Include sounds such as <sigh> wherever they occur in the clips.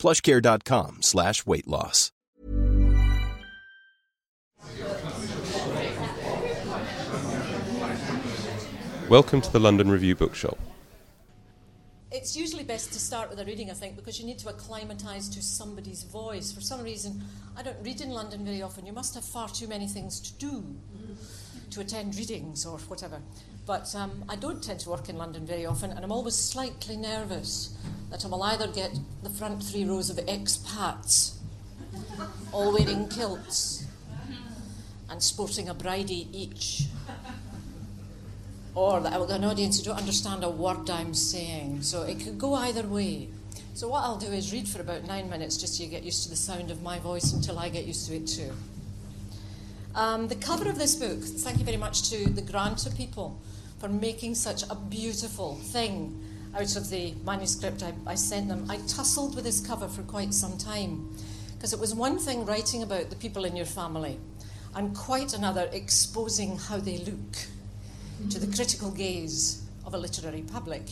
plushcare.com slash weight loss. Welcome to the London Review Bookshop. It's usually best to start with a reading, I think, because you need to acclimatise to somebody's voice. For some reason, I don't read in London very often. You must have far too many things to do to attend readings or whatever. But um, I don't tend to work in London very often, and I'm always slightly nervous that I will either get the front three rows of expats, all wearing kilts and sporting a bridie each, or that I will get an audience who don't understand a word I'm saying. So it could go either way. So what I'll do is read for about nine minutes just so you get used to the sound of my voice until I get used to it too. Um, the cover of this book, thank you very much to the Granta people for making such a beautiful thing out of the manuscript I, I sent them. I tussled with this cover for quite some time because it was one thing writing about the people in your family and quite another exposing how they look to the critical gaze of a literary public.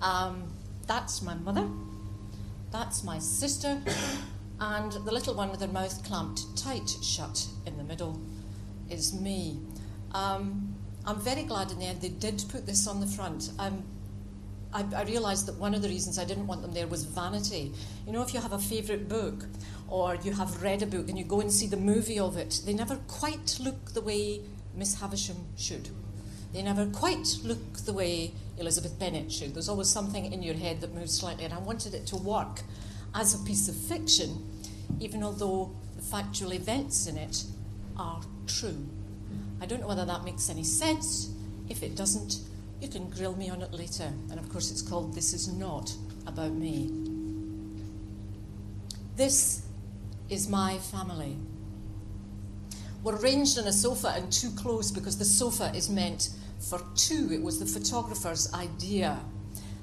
Um, that's my mother, that's my sister, and the little one with her mouth clamped tight shut in the middle is me. Um, I'm very glad in the end they did put this on the front. Um, I, I realised that one of the reasons I didn't want them there was vanity. You know, if you have a favourite book or you have read a book and you go and see the movie of it, they never quite look the way Miss Havisham should. They never quite look the way Elizabeth Bennet should. There's always something in your head that moves slightly, and I wanted it to work as a piece of fiction, even although the factual events in it are true. I don't know whether that makes any sense. If it doesn't, you can grill me on it later. And of course, it's called This Is Not About Me. This is my family. We're arranged on a sofa and too close because the sofa is meant for two. It was the photographer's idea.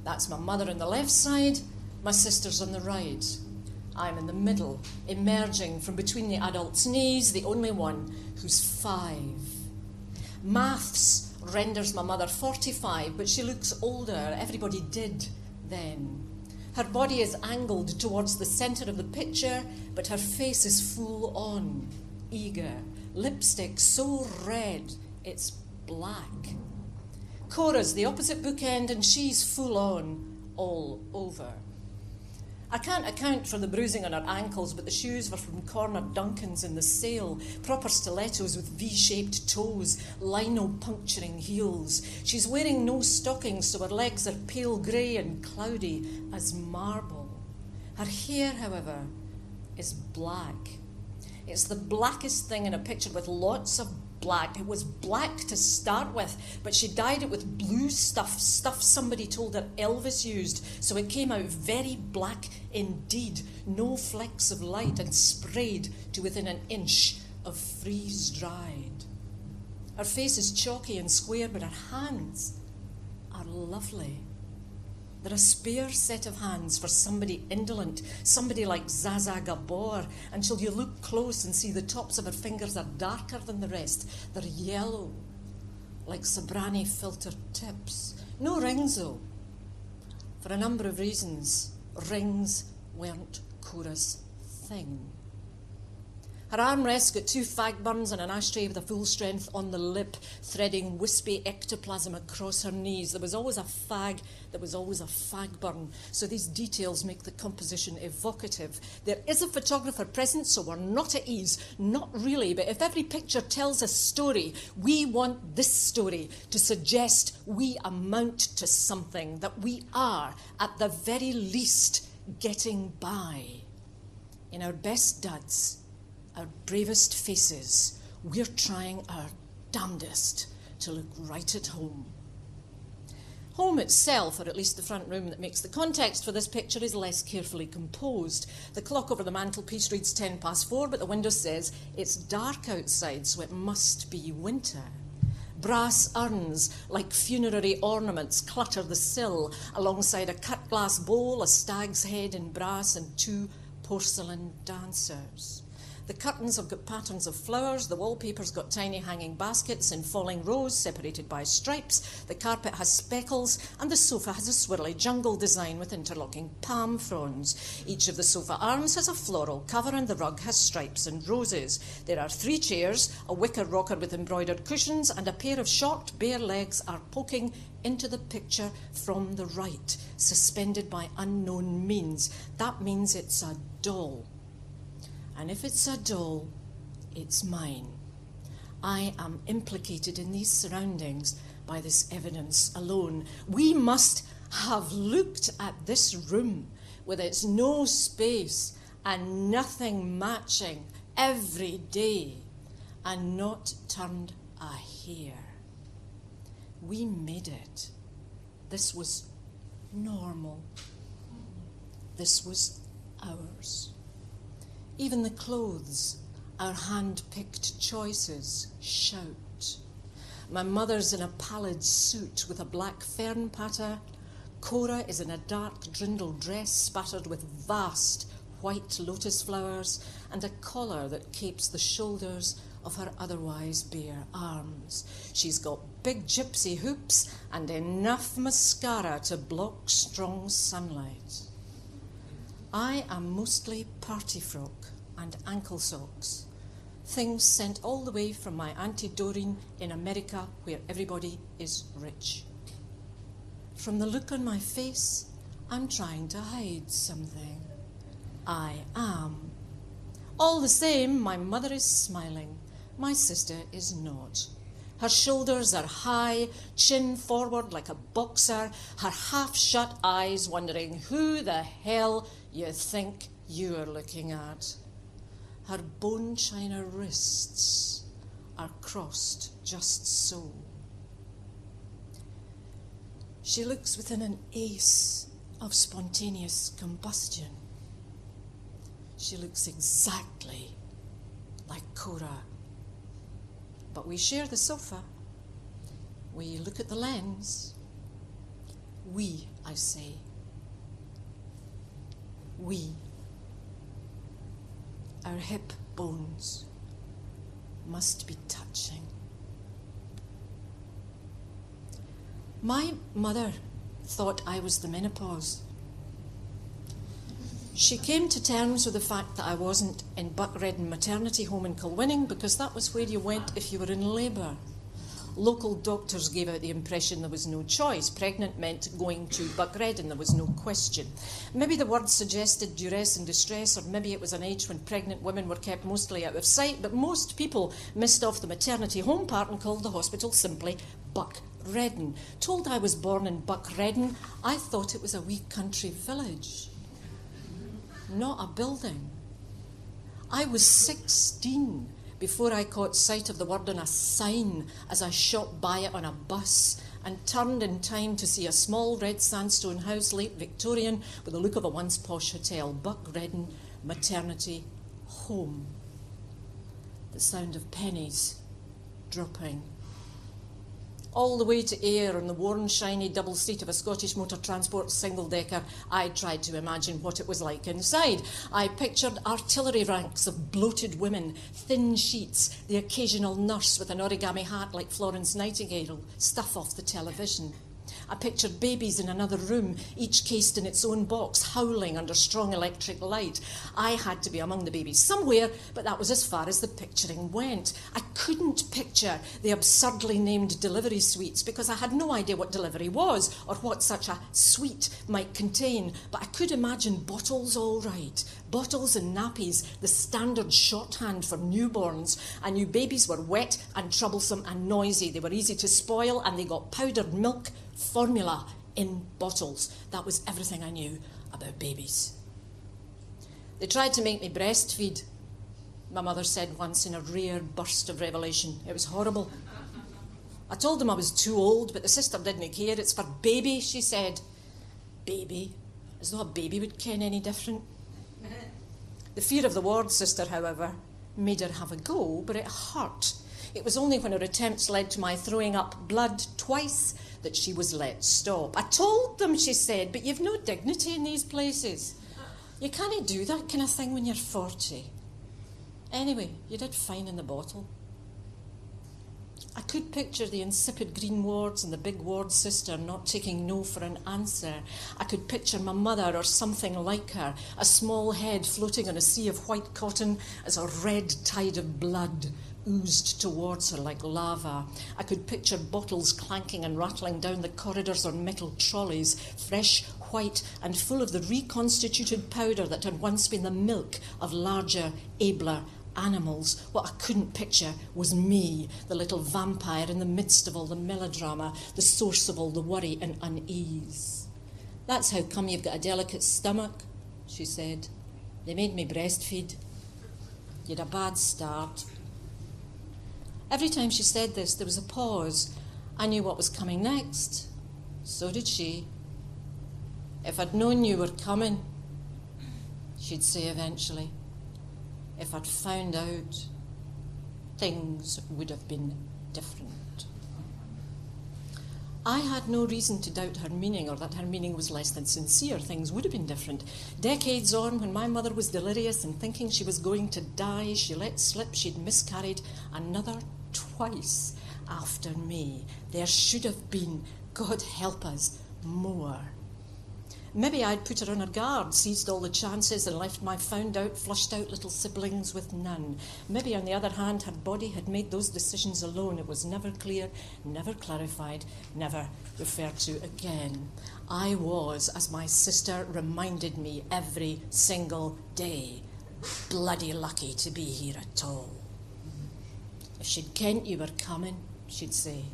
That's my mother on the left side, my sister's on the right. I'm in the middle, emerging from between the adult's knees, the only one who's five. Maths renders my mother 45, but she looks older. Everybody did then. Her body is angled towards the centre of the picture, but her face is full on, eager. Lipstick so red it's black. Cora's the opposite bookend, and she's full on all over. I can't account for the bruising on her ankles, but the shoes were from Corner Duncan's in the sale. Proper stilettos with V shaped toes, lino puncturing heels. She's wearing no stockings, so her legs are pale grey and cloudy as marble. Her hair, however, is black. It's the blackest thing in a picture with lots of black. It was black to start with, but she dyed it with blue stuff, stuff somebody told her Elvis used. So it came out very black indeed, no flecks of light, and sprayed to within an inch of freeze dried. Her face is chalky and square, but her hands are lovely. They're a spare set of hands for somebody indolent, somebody like Zsa Zsa Gabor. Until you look close and see the tops of her fingers are darker than the rest. They're yellow, like Sobranie filter tips. No rings, though. For a number of reasons, rings weren't Cora's thing. Her armrests got two fag burns and an ashtray with a full strength on the lip, threading wispy ectoplasm across her knees. There was always a fag, there was always a fag burn. So these details make the composition evocative. There is a photographer present, so we're not at ease. Not really, but if every picture tells a story, we want this story to suggest we amount to something, that we are, at the very least, getting by. In our best duds, our bravest faces, we're trying our damnedest to look right at home. Home itself, or at least the front room that makes the context for this picture, is less carefully composed. The clock over the mantelpiece reads ten past four, but the window says it's dark outside, so it must be winter. Brass urns, like funerary ornaments, clutter the sill, alongside a cut glass bowl, a stag's head in brass, and two porcelain dancers. The curtains have got patterns of flowers, the wallpaper's got tiny hanging baskets in falling rows separated by stripes, the carpet has speckles, and the sofa has a swirly jungle design with interlocking palm fronds. Each of the sofa arms has a floral cover, and the rug has stripes and roses. There are three chairs, a wicker rocker with embroidered cushions, and a pair of short, bare legs are poking into the picture from the right, suspended by unknown means. That means it's a doll. And if it's a doll, it's mine. I am implicated in these surroundings by this evidence alone. We must have looked at this room with its no space and nothing matching every day and not turned a hair. We made it. This was normal. This was ours. Even the clothes, our hand picked choices, shout. My mother's in a pallid suit with a black fern patter. Cora is in a dark dirndl dress spattered with vast white lotus flowers and a collar that capes the shoulders of her otherwise bare arms. She's got big gypsy hoops and enough mascara to block strong sunlight. I am mostly party frock and ankle socks, things sent all the way from my Auntie Doreen in America, where everybody is rich. From the look on my face, I'm trying to hide something. I am. All the same, my mother is smiling. My sister is not. Her shoulders are high, chin forward like a boxer, her half shut eyes wondering who the hell you think you're looking at. Her bone china wrists are crossed just so. She looks within an ace of spontaneous combustion. She looks exactly like Cora. But we share the sofa. We look at the lens. We, I say. We our hip bones must be touching. My mother thought I was the menopause. She came to terms with the fact that I wasn't in Buckreddan Maternity Home in Kilwinning because that was where you went if you were in labour. Local doctors gave out the impression there was no choice. Pregnant meant going to Buckreddan, there was no question. Maybe the word suggested duress and distress, or maybe it was an age when pregnant women were kept mostly out of sight, but most people missed off the maternity home part and called the hospital simply Buckreddan. Told I was born in Buckreddan, I thought it was a wee country village, not a building. I was 16 before I caught sight of the word on a sign as I shot by it on a bus and turned in time to see a small red sandstone house, late Victorian, with the look of a once posh hotel, Buckreddan Maternity Home. The sound of pennies dropping all the way to Ayr on the worn, shiny double seat of a Scottish motor transport single decker, I tried to imagine what it was like inside. I pictured artillery ranks of bloated women, thin sheets, the occasional nurse with an origami hat like Florence Nightingale, stuff off the television. I pictured babies in another room, each cased in its own box, howling under strong electric light. I had to be among the babies somewhere, but that was as far as the picturing went. I couldn't picture the absurdly named delivery suites because I had no idea what delivery was or what such a suite might contain, but I could imagine bottles all right. Bottles and nappies, the standard shorthand for newborns. I knew babies were wet and troublesome and noisy. They were easy to spoil and they got powdered milk formula in bottles. That was everything I knew about babies. They tried to make me breastfeed, my mother said once in a rare burst of revelation. It was horrible. I told them I was too old, but the sister didn't care. It's for baby, she said. Baby? As though a baby would ken any different. the fear of the ward sister, however, made her have a go, but it hurt. It was only when her attempts led to my throwing up blood twice that she was let stop. I told them, she said, but you've no dignity in these places. You can't do that kind of thing when you're 40. Anyway, you did fine in the bottle. I could picture the insipid green wards and the big ward sister not taking no for an answer. I could picture my mother or something like her, a small head floating on a sea of white cotton as a red tide of blood oozed towards her like lava. I could picture bottles clanking and rattling down the corridors on metal trolleys, fresh, white, and full of the reconstituted powder that had once been the milk of larger, abler animals. What I couldn't picture was me, the little vampire in the midst of all the melodrama, the source of all the worry and unease. That's how come you've got a delicate stomach, she said. They made me breastfeed. You'd a bad start. Every time she said this, there was a pause. I knew what was coming next. So did she. If I'd known you were coming, she'd say eventually if I'd found out, things would have been different. I had no reason to doubt her meaning or that her meaning was less than sincere. Things would have been different. Decades on, when my mother was delirious and thinking she was going to die, she let slip she'd miscarried another twice after me. There should have been, God help us, more. Maybe I'd put her on her guard, seized all the chances, and left my found out, flushed out little siblings with none. Maybe, on the other hand, her body had made those decisions alone. It was never clear, never clarified, never referred to again. I was, as my sister reminded me every single day, bloody lucky to be here at all. If she'd kent you were coming, she'd say.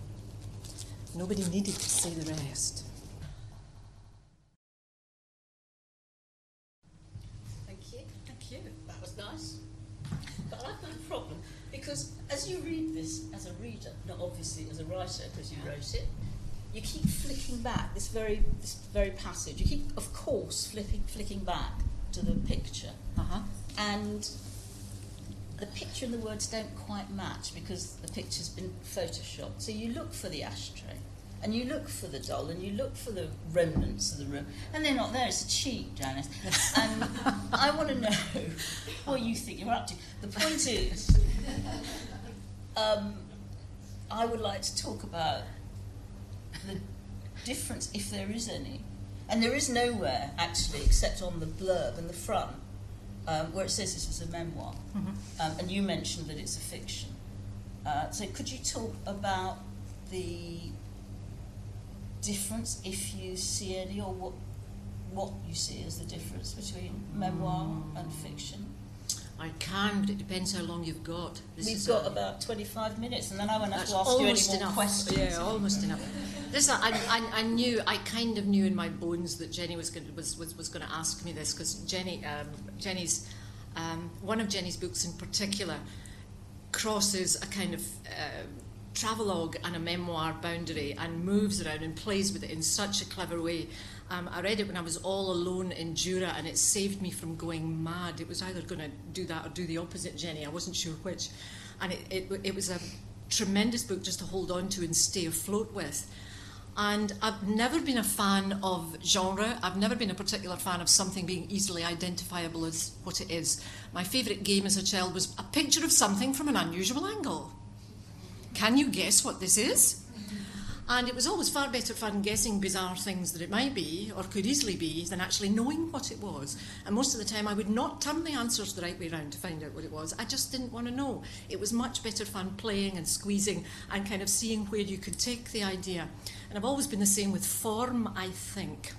Nobody needed to say the rest. Thank you, thank you. That was nice. But I've got a problem because as you read this as a reader, not obviously as a writer because you wrote it, you keep flicking back this very this very passage. You keep, of course, flipping flicking back to the picture, uh-huh. and the picture and the words don't quite match because the picture's been photoshopped. So you look for the ashtray, and you look for the doll, and you look for the remnants of the room, and they're not there. It's a cheat, Janice. and <laughs> I want to know what you think you're up to. The point is, um, I would like to talk about the difference, if there is any. And there is nowhere, actually, except on the blurb and the front, um, where it says this is a memoir. Mm-hmm. Um, and you mentioned that it's a fiction. Uh, so could you talk about the difference, if you see any, or what, what you see as the difference between memoir mm. and fiction? I can, but it depends how long you've got. This We've got a, about 25 minutes, and then I won't have to ask you any more enough. questions. Yeah, almost enough. <laughs> Listen, I, I, I, knew, I kind of knew in my bones that Jenny was going to, was, was, was to ask me this because Jenny, um, Jenny's, um, one of Jenny's books in particular crosses a kind of uh, travelogue and a memoir boundary and moves around and plays with it in such a clever way. Um, I read it when I was all alone in Jura and it saved me from going mad. It was either going to do that or do the opposite, Jenny. I wasn't sure which. And it, it, it was a tremendous book just to hold on to and stay afloat with. And I've never been a fan of genre. I've never been a particular fan of something being easily identifiable as what it is. My favourite game as a child was a picture of something from an unusual angle. Can you guess what this is? And it was always far better fun guessing bizarre things that it might be, or could easily be, than actually knowing what it was. And most of the time, I would not turn the answers the right way around to find out what it was. I just didn't want to know. It was much better fun playing and squeezing and kind of seeing where you could take the idea. And I've always been the same with form, I think.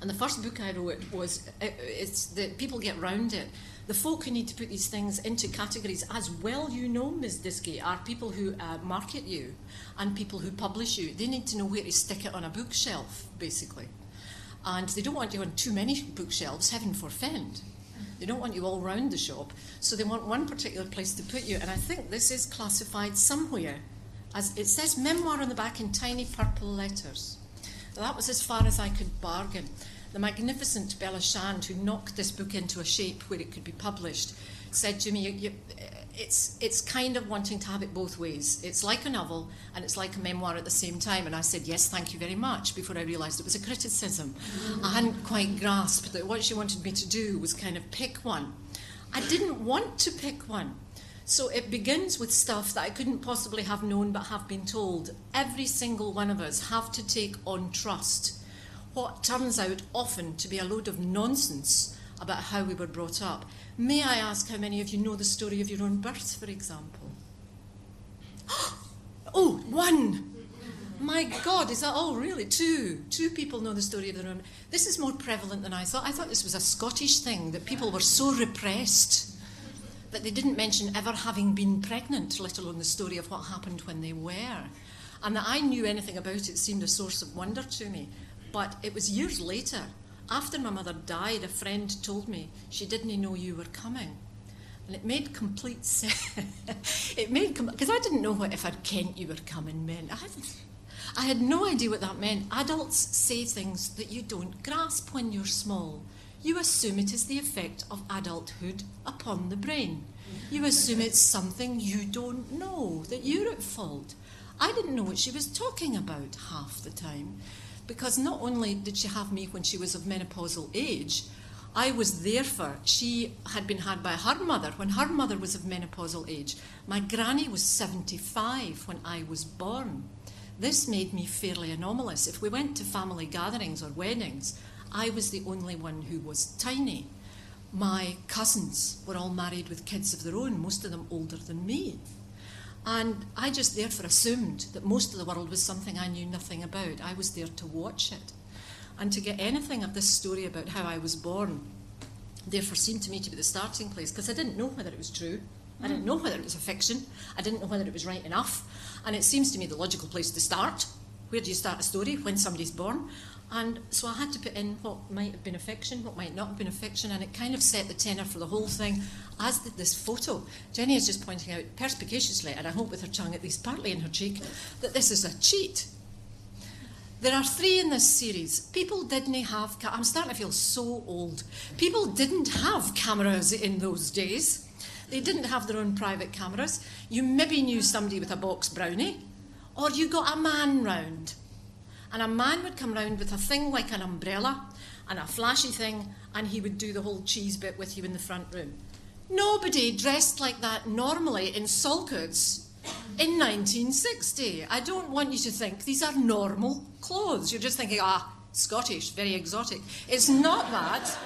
And the first book I wrote was it's that people get round it the folk who need to put these things into categories, as well you know, Ms. Diski, are people who uh, market you and people who publish you. They need to know where to stick it on a bookshelf, basically. And they don't want you on too many bookshelves, heaven forfend. They don't want you all round the shop, so they want one particular place to put you. And I think this is classified somewhere as it says memoir on the back in tiny purple letters. That was as far as I could bargain. The magnificent Bella Shand, who knocked this book into a shape where it could be published, said to me, you, you, it's, it's kind of wanting to have it both ways. It's like a novel and it's like a memoir at the same time. And I said, yes, thank you very much, before I realised it was a criticism. I hadn't quite grasped that what she wanted me to do was kind of pick one. I didn't want to pick one. So it begins with stuff that I couldn't possibly have known but have been told. Every single one of us have to take on trust what turns out often to be a load of nonsense about how we were brought up. May I ask how many of you know the story of your own birth, for example? <gasps> oh, one! My God, is that all really? Two. Two people know the story of their own. This is more prevalent than I thought. I thought this was a Scottish thing, that people were so repressed that they didn't mention ever having been pregnant, let alone the story of what happened when they were. And that I knew anything about it seemed a source of wonder to me. But it was years later, after my mother died, a friend told me she didn't know you were coming. And it made complete <laughs> sense. it made because I didn't know what if I'd kent you were coming meant. I I had no idea what that meant. Adults say things that you don't grasp when you're small. You assume it is the effect of adulthood upon the brain. You assume it's something you don't know, that you're at fault. I didn't know what she was talking about half the time because not only did she have me when she was of menopausal age, I was there for. She had been had by her mother when her mother was of menopausal age. My granny was 75 when I was born. This made me fairly anomalous. If we went to family gatherings or weddings, I was the only one who was tiny. My cousins were all married with kids of their own, most of them older than me. And I just therefore assumed that most of the world was something I knew nothing about. I was there to watch it. And to get anything of this story about how I was born, therefore seemed to me to be the starting place, because I didn't know whether it was true. I didn't mm. know whether it was a fiction. I didn't know whether it was right enough. And it seems to me the logical place to start. Where do you start a story? When somebody's born. And so I had to put in what might have been a fiction, what might not have been a fiction, and it kind of set the tenor for the whole thing, as did this photo. Jenny is just pointing out perspicaciously, and I hope with her tongue at least partly in her cheek, that this is a cheat. There are three in this series. People didn't have, I'm starting to feel so old. People didn't have cameras in those days. They didn't have their own private cameras. You maybe knew somebody with a box brownie, or you got a man round and a man would come round with a thing like an umbrella and a flashy thing, and he would do the whole cheese bit with you in the front room. Nobody dressed like that normally in Saltcoats in 1960. I don't want you to think these are normal clothes. You're just thinking, ah, Scottish, very exotic. It's not that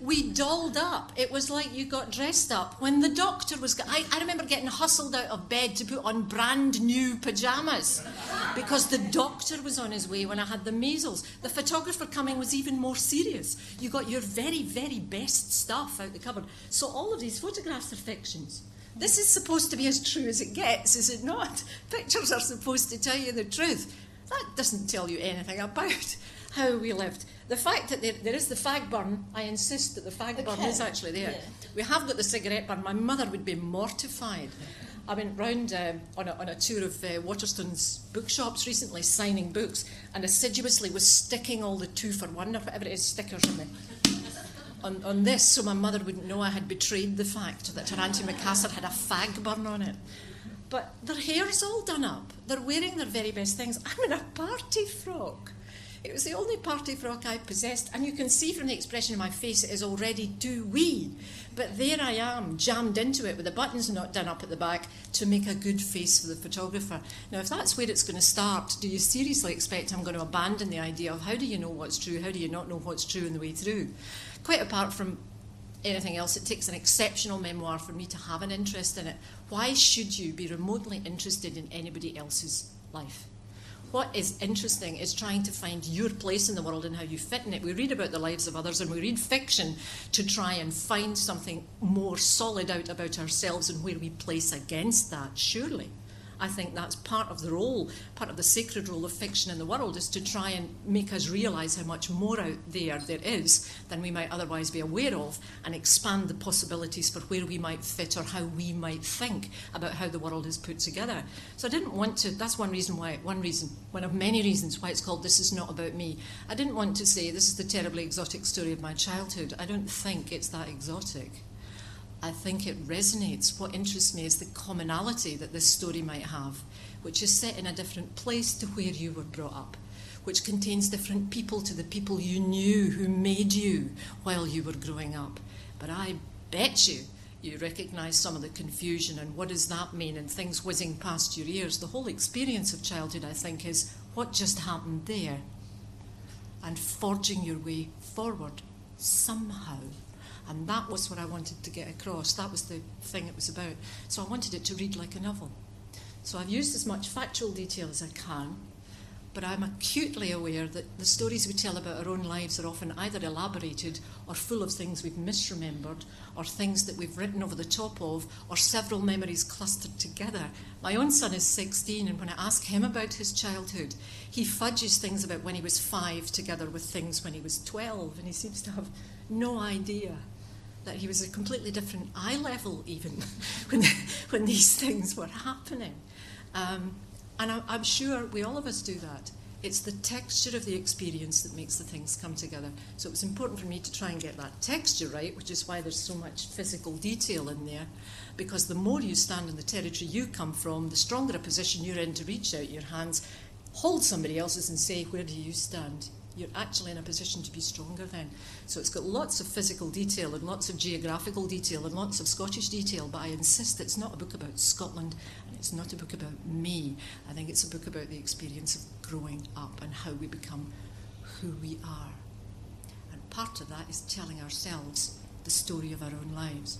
we dolled up. It was like you got dressed up. When the doctor was, I, I, remember getting hustled out of bed to put on brand new pajamas because the doctor was on his way when I had the measles. The photographer coming was even more serious. You got your very, very best stuff out the cupboard. So all of these photographs are fictions. This is supposed to be as true as it gets, is it not? <laughs> Pictures are supposed to tell you the truth. That doesn't tell you anything about <laughs> how we lived. The fact that there, there is the fag burn, I insist that the fag okay. burn is actually there. Yeah. We have got the cigarette burn. My mother would be mortified. I went round uh, on, a, on a tour of uh, Waterstone's bookshops recently, signing books, and assiduously was sticking all the two for one or whatever it is stickers on, the, on, on this, so my mother wouldn't know I had betrayed the fact that her antimacassar had a fag burn on it. But their hair's all done up. They're wearing their very best things. I'm in a party frock. It was the only party frock I possessed, and you can see from the expression of my face it is already too wee. But there I am, jammed into it with the buttons not done up at the back to make a good face for the photographer. Now, if that's where it's going to start, do you seriously expect I'm going to abandon the idea of how do you know what's true, how do you not know what's true in the way through? Quite apart from anything else, it takes an exceptional memoir for me to have an interest in it. Why should you be remotely interested in anybody else's life? What is interesting is trying to find your place in the world and how you fit in it. We read about the lives of others and we read fiction to try and find something more solid out about ourselves and where we place against that, surely. I think that's part of the role, part of the sacred role of fiction in the world, is to try and make us realise how much more out there there is than we might otherwise be aware of, and expand the possibilities for where we might fit or how we might think about how the world is put together. So I didn't want to. That's one reason why. One reason, one of many reasons why it's called "This Is Not About Me." I didn't want to say this is the terribly exotic story of my childhood. I don't think it's that exotic. I think it resonates. What interests me is the commonality that this story might have, which is set in a different place to where you were brought up, which contains different people to the people you knew who made you while you were growing up. But I bet you you recognise some of the confusion and what does that mean and things whizzing past your ears. The whole experience of childhood, I think, is what just happened there and forging your way forward somehow. And that was what I wanted to get across. That was the thing it was about. So I wanted it to read like a novel. So I've used as much factual detail as I can, but I'm acutely aware that the stories we tell about our own lives are often either elaborated or full of things we've misremembered or things that we've written over the top of or several memories clustered together. My own son is 16, and when I ask him about his childhood, he fudges things about when he was five together with things when he was 12, and he seems to have no idea that he was a completely different eye level even <laughs> when, when these things were happening. Um, and I, I'm sure we all of us do that. It's the texture of the experience that makes the things come together. So it was important for me to try and get that texture right, which is why there's so much physical detail in there. Because the more you stand in the territory you come from, the stronger a position you're in to reach out your hands, hold somebody else's, and say, Where do you stand? You're actually in a position to be stronger then. So it's got lots of physical detail and lots of geographical detail and lots of Scottish detail, but I insist it's not a book about Scotland and it's not a book about me. I think it's a book about the experience of growing up and how we become who we are. And part of that is telling ourselves the story of our own lives.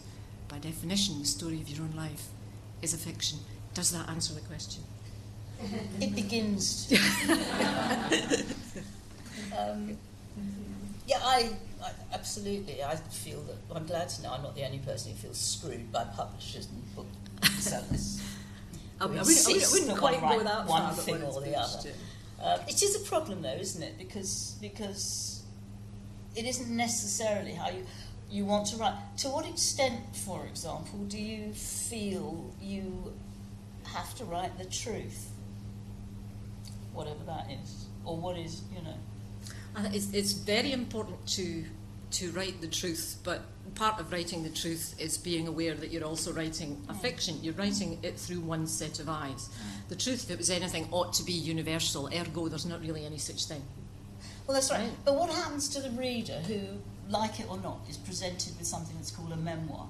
By definition, the story of your own life is a fiction. Does that answer the question? It begins. <laughs> Um, yeah, I, I, absolutely. I feel that I'm glad to know I'm not the only person who feels screwed by publishers and booksellers. <laughs> I, mean, I, wouldn't, I wouldn't quite go that one far, thing or the other. Uh, it is a problem, though, isn't it? Because because it isn't necessarily how you you want to write. To what extent, for example, do you feel you have to write the truth, whatever that is, or what is you know? It's, it's very important to to write the truth, but part of writing the truth is being aware that you're also writing a fiction. You're writing it through one set of eyes. The truth, if it was anything, ought to be universal, ergo, there's not really any such thing. Well, that's right. right. But what happens to the reader who, like it or not, is presented with something that's called a memoir?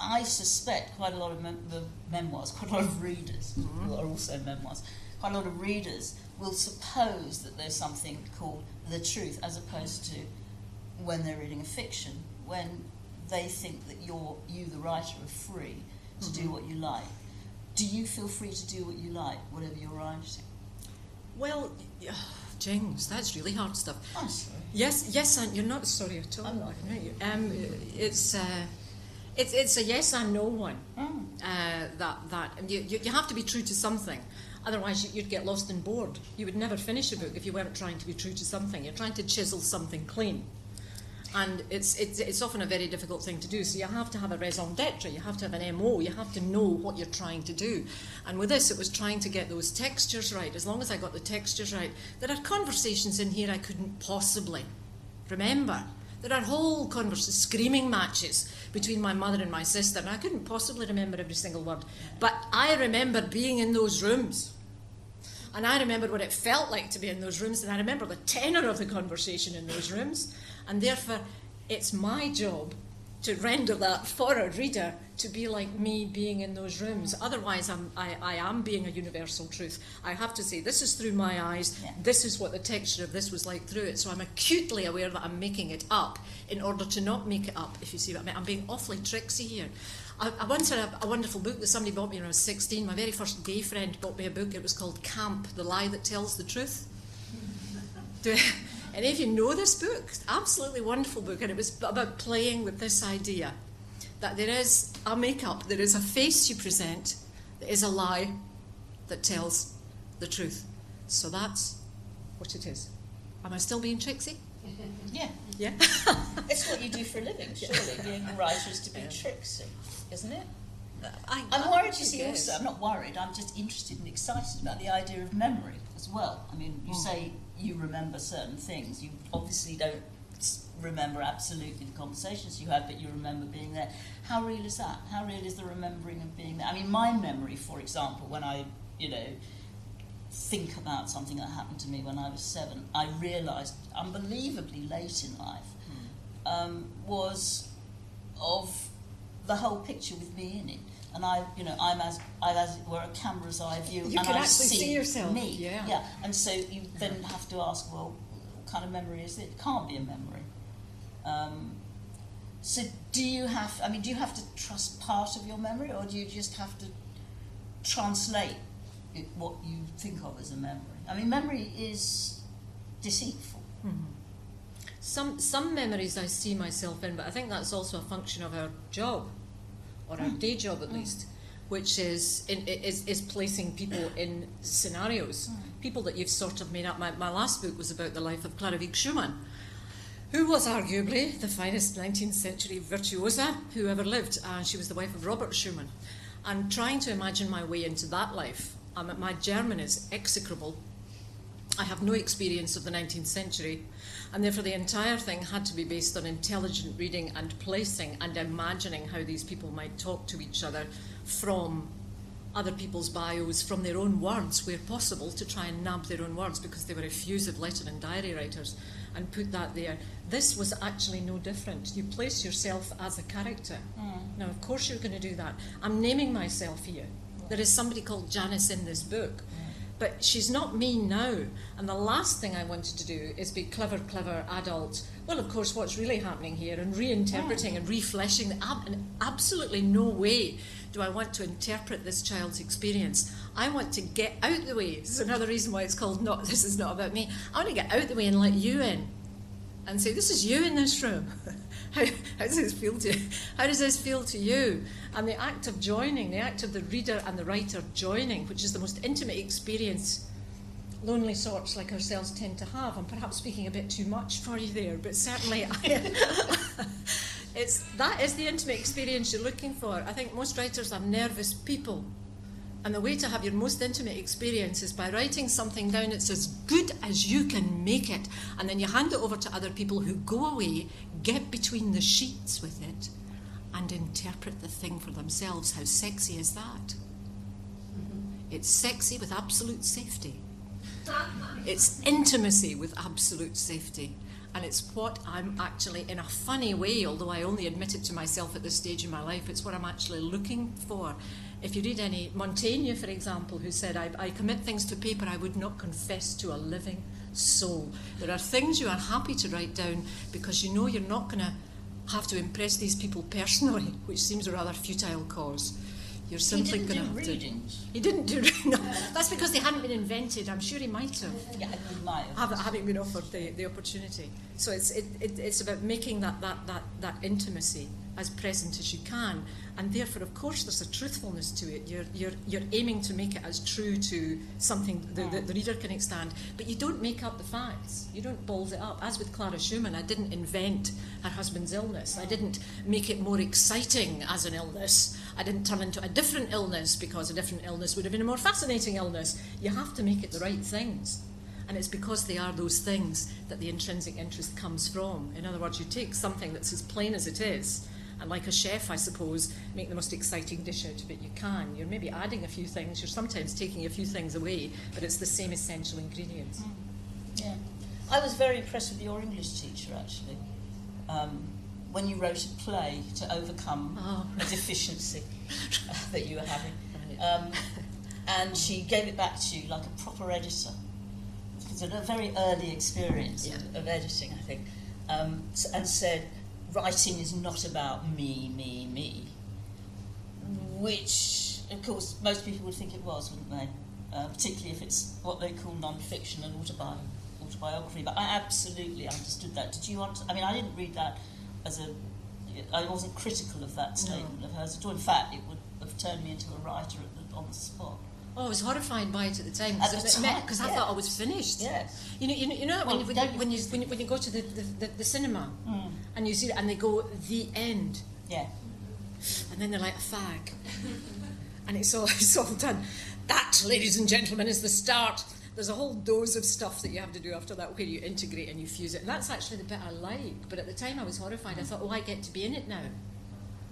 I suspect quite a lot of mem- the memoirs, quite a lot of readers mm-hmm. who are also memoirs, quite a lot of readers will suppose that there's something called the truth as opposed to when they're reading a fiction, when they think that you're, you, the writer, are free to mm-hmm. do what you like. Do you feel free to do what you like, whatever you're writing? Well, <sighs> James, that's really hard stuff. I'm sorry. Yes, yes, and you're not sorry at all. I'm not. Um, it's. Uh, it's, it's a yes and no one. Mm. Uh, that that you, you have to be true to something. Otherwise, you'd get lost and bored. You would never finish a book if you weren't trying to be true to something. You're trying to chisel something clean. And it's, it's, it's often a very difficult thing to do. So you have to have a raison d'etre, you have to have an MO, you have to know what you're trying to do. And with this, it was trying to get those textures right. As long as I got the textures right, there are conversations in here I couldn't possibly remember. There are whole conversations, screaming matches between my mother and my sister, and I couldn't possibly remember every single word. But I remember being in those rooms. And I remember what it felt like to be in those rooms, and I remember the tenor of the conversation in those rooms. And therefore, it's my job to render that for a reader to be like me being in those rooms. Otherwise, I'm, I, I am being a universal truth. I have to say, this is through my eyes, yeah. this is what the texture of this was like through it. So I'm acutely aware that I'm making it up in order to not make it up, if you see what I mean. I'm being awfully tricksy here. I, I once had a, a, wonderful book that somebody bought me when I was 16. My very first gay friend bought me a book. It was called Camp, The Lie That Tells the Truth. <laughs> Do, any of you know this book? Absolutely wonderful book. And it was about playing with this idea that there is a makeup, there is a face you present that is a lie, that tells the truth. So that's what it is. Am I still being tricksy? <laughs> Yeah. Yeah. <laughs> it's what you do for a living, surely. Being a writer is to be tricksy, isn't it? I, I'm worried, you see, also. I'm not worried, I'm just interested and excited about the idea of memory as well. I mean, you say you remember certain things. You obviously don't remember absolutely the conversations you had, but you remember being there. How real is that? How real is the remembering of being there? I mean, my memory, for example, when I, you know, think about something that happened to me when I was seven, I realised unbelievably late in life um, was of the whole picture with me in it. And I, you know, I'm as, I as it were a camera's eye view, You and can I actually see yourself, Me, yeah. yeah. And so you then have to ask, well, what kind of memory is it? It can't be a memory. Um, so do you have? I mean, do you have to trust part of your memory, or do you just have to translate it, what you think of as a memory? I mean, memory is deceitful. Mm-hmm. Some some memories I see myself in, but I think that's also a function of our job, or our hmm. day job at hmm. least, which is in, is is placing people <coughs> in scenarios, hmm. people that you've sort of made up. My, my last book was about the life of Clara Wieck Schumann, who was arguably the finest 19th century virtuosa who ever lived. Uh, she was the wife of Robert Schumann, and trying to imagine my way into that life. Um, my German is execrable. I have no experience of the 19th century, and therefore the entire thing had to be based on intelligent reading and placing and imagining how these people might talk to each other from other people's bios, from their own words, where possible, to try and nab their own words because they were effusive letter and diary writers, and put that there. This was actually no different. You place yourself as a character. Now, of course, you're going to do that. I'm naming myself here. There is somebody called Janice in this book. Mm. But she's not me now. And the last thing I wanted to do is be clever, clever adult. Well, of course, what's really happening here and reinterpreting and refleshing. Ab- in absolutely no way do I want to interpret this child's experience. I want to get out the way. This is another reason why it's called not. This is not about me. I want to get out the way and let you in, and say, "This is you in this room." <laughs> how, how does this feel to? You? How does this feel to you? And the act of joining, the act of the reader and the writer joining, which is the most intimate experience lonely sorts like ourselves tend to have. I'm perhaps speaking a bit too much for you there, but certainly I, <laughs> it's that is the intimate experience you're looking for. I think most writers are nervous people. And the way to have your most intimate experience is by writing something down that's as good as you can make it, and then you hand it over to other people who go away, get between the sheets with it, and interpret the thing for themselves. How sexy is that? Mm-hmm. It's sexy with absolute safety. It's intimacy with absolute safety. And it's what I'm actually, in a funny way, although I only admit it to myself at this stage in my life, it's what I'm actually looking for. If you read any, Montaigne, for example, who said, I, I commit things to paper I would not confess to a living soul. There are things you are happy to write down because you know you're not going to have to impress these people personally, <laughs> which seems a rather futile cause. You're simply going to have to. readings. He didn't do <laughs> no, That's because they hadn't been invented. I'm sure he might have Yeah, have. having been offered the, the opportunity. So it's, it, it, it's about making that, that, that, that intimacy as present as you can. And therefore, of course, there's a truthfulness to it. You're, you're, you're aiming to make it as true to something the, the, the reader can extend. But you don't make up the facts. You don't balls it up. As with Clara Schumann, I didn't invent her husband's illness. I didn't make it more exciting as an illness. I didn't turn into a different illness because a different illness would have been a more fascinating illness. You have to make it the right things. And it's because they are those things that the intrinsic interest comes from. In other words, you take something that's as plain as it is, like a chef, I suppose, make the most exciting dish out of it you can. You're maybe adding a few things, you're sometimes taking a few things away, but it's the same essential ingredients. Yeah. I was very impressed with your English teacher, actually, um, when you wrote a play to overcome Oh, a deficiency <laughs> that you were having. Right. Um, and she gave it back to you like a proper editor. It's a very early experience of, Yeah. of editing, I think. Um, and said, writing is not about me, me, me. Which, of course, most people would think it was, wouldn't they? Uh, particularly if it's what they call non-fiction and autobi- autobiography. But I absolutely understood that. Did you? Want I mean, I didn't read that as a. I wasn't critical of that statement of hers at all. In fact, it would have turned me into a writer at the, on the spot. Oh, I was horrified by it at the time At the time, because I thought I was finished. Yes. You know, you know, you know Well, when, you, when, you- you, when, you, when you go to the, the, the, the cinema Mm. And you see it and they go the end Yeah. and then they're like a fag and it's all <laughs> it's all done. That, ladies and gentlemen, is the start. There's a whole dose of stuff that you have to do after that where you integrate and you fuse it. And that's actually the bit I like. But at the time I was horrified. I thought, oh, I get to be in it now.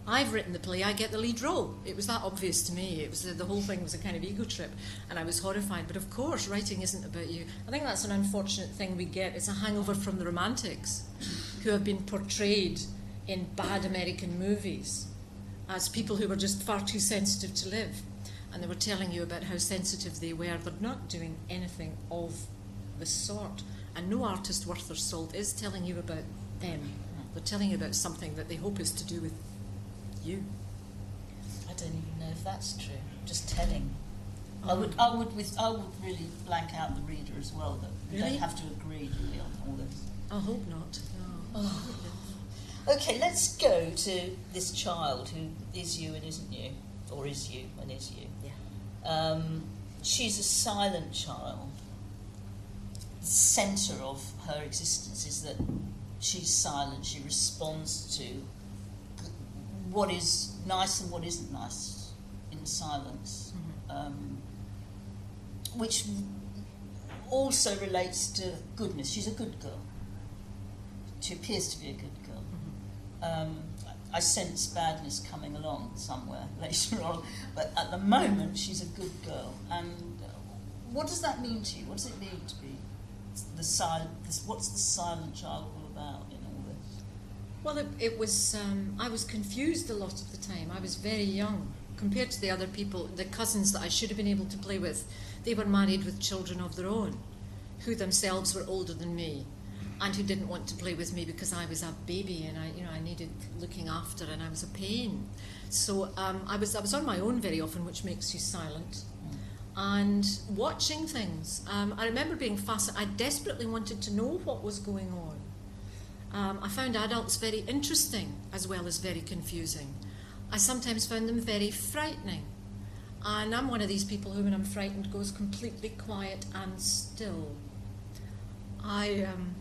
I've written the play, I get the lead role. It was that obvious to me. It was the, whole thing was a kind of ego trip, and I was horrified. But of course, writing isn't about you. I think that's an unfortunate thing we get. It's a hangover from the romantics, who have been portrayed in bad American movies as people who were just far too sensitive to live, and they were telling you about how sensitive they were. They're not doing anything of the sort, and no artist worth their salt is telling you about them. They're telling you about something that they hope is to do with you. I don't even know if that's true. Just telling. I would, I would, with, I would really blank out the reader as well. That we Really? don't have to agree really on all this. I hope not. No. <sighs> Okay, let's go to this child who is you and isn't you, or is you and is you. Yeah. Um, she's a silent child. The centre of her existence is that she's silent. She responds to what is nice and what isn't nice in silence, um, which also relates to goodness. She's a good girl. She appears to be a good girl. Um, I sense badness coming along somewhere <laughs> later on, but at the moment she's a good girl. And what does that mean to you? What does it mean to be the silent? What's the silent child all about in all this? Well, it, it was. Um, I was confused a lot of the time. I was very young compared to the other people, the cousins that I should have been able to play with. They were married with children of their own, who themselves were older than me, and who didn't want to play with me because I was a baby and I, you know, I needed looking after and I was a pain. So um, I was I was on my own very often, which makes you silent. And watching things. Um, I remember being fascinated. I desperately wanted to know what was going on. Um, I found adults very interesting as well as very confusing. I sometimes found them very frightening. And I'm one of these people who, when I'm frightened, goes completely quiet and still. I um,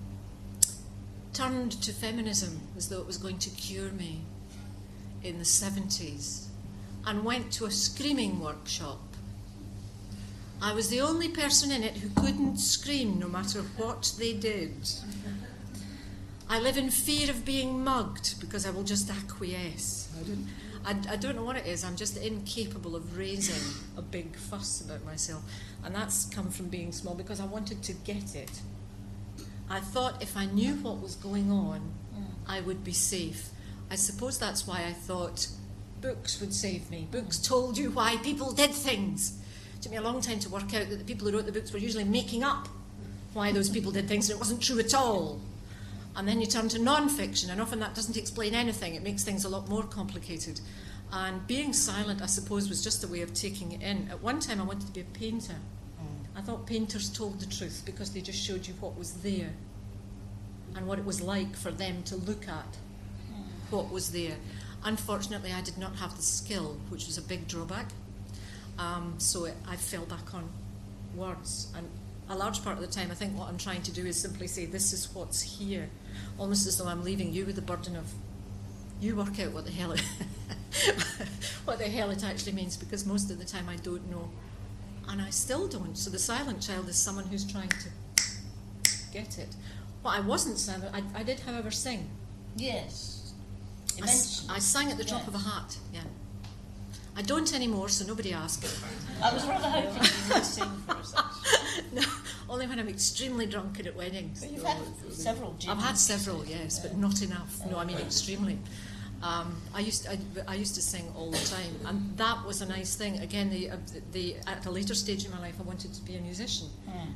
turned to feminism as though it was going to cure me in the 70s and went to a screaming workshop. I was the only person in it who couldn't scream no matter what they did. I live in fear of being mugged because I will just acquiesce. I don't, I, I don't know what it is. I'm just incapable of raising a big fuss about myself. And that's come from being small because I wanted to get it. I thought if I knew what was going on, mm. I would be safe. I suppose that's why I thought books would save me. Books told you why people did things. It took me a long time to work out that the people who wrote the books were usually making up why those people did things and it wasn't true at all. And then you turn to non fiction, and often that doesn't explain anything, it makes things a lot more complicated. And being silent, I suppose, was just a way of taking it in. At one time, I wanted to be a painter. I thought painters told the truth because they just showed you what was there and what it was like for them to look at what was there. Unfortunately, I did not have the skill, which was a big drawback. Um, so it, I fell back on words. And a large part of the time, I think what I'm trying to do is simply say, this is what's here. Almost as though I'm leaving you with the burden of, you work out what the hell it, <laughs> what the hell it actually means, because most of the time I don't know. And I still don't. So the silent child is someone who's trying to get it. What I wasn't silent, I, I did, however, sing. Yes. I, I sang at the drop Yeah. of a hat, yeah. I don't anymore, so nobody asked. I was rather hoping you would sing for us. <laughs> no, only when I'm extremely drunk at weddings. But you've had several I've had several, yes, but not enough. No, I mean extremely. Um, I used I, I used to sing all the time, and that was a nice thing. Again, the, uh, the at a later stage in my life, I wanted to be a musician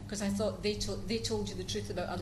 because I thought they told they told you the truth about other.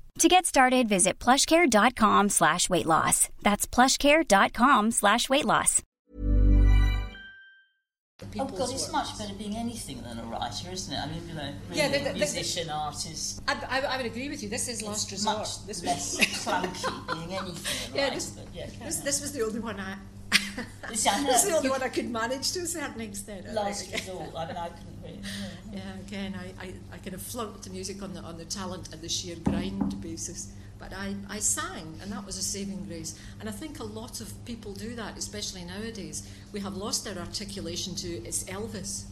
To get started, visit plushcare.com slash weight loss. That's plushcare.com slash weight loss. Oh God, it's much better being anything than a writer, isn't it? I mean, you know, really Yeah, the- the- the- musician, artist, I, I, I would agree with you. This is last it's resort. much This less clunky being anything than a <laughs> Yeah, writer. this- but yeah, This, this was the only one I. Know. this the only one I could manage to a certain extent. Last resort. I mean, I couldn't really. yeah. Yeah, again, I, I, I kind of flunked the music on the on the talent and the sheer grind basis. But I, I sang, and that was a saving grace. And I think a lot of people do that, especially nowadays. We have lost our articulation to it's Elvis.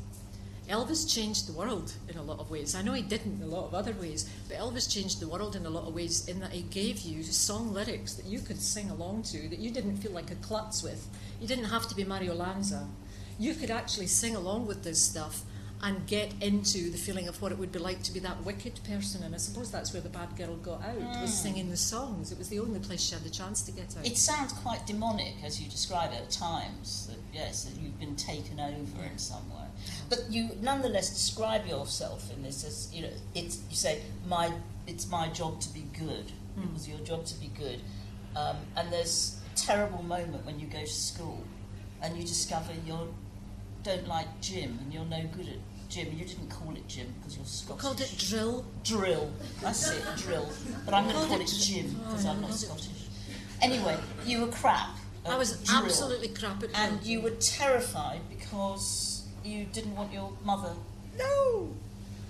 Elvis changed the world in a lot of ways. I know he didn't in a lot of other ways, but Elvis changed the world in a lot of ways in that he gave you song lyrics that you could sing along to, that you didn't feel like a klutz with. You didn't have to be Mario Lanza. You could actually sing along with this stuff and get into the feeling of what it would be like to be that wicked person. And I suppose that's where the bad girl got out, was hmm. singing the songs. It was the only place she had the chance to get out. It sounds quite demonic as you describe it at times. That yes, that you've been taken over in some way. But you nonetheless describe yourself in this as you know. It's you say my it's my job to be good. It was your job to be good. Um, and there's a terrible moment when you go to school and you discover you don't like gym and you're no good at gym. You didn't call it gym because you're Scottish. called it drill. drill. That's it, drill. But I'm going to call it gym because I'm not Scottish. Anyway, you were crap. I was drill. absolutely crap at drill. And you were terrified because you didn't want your mother No!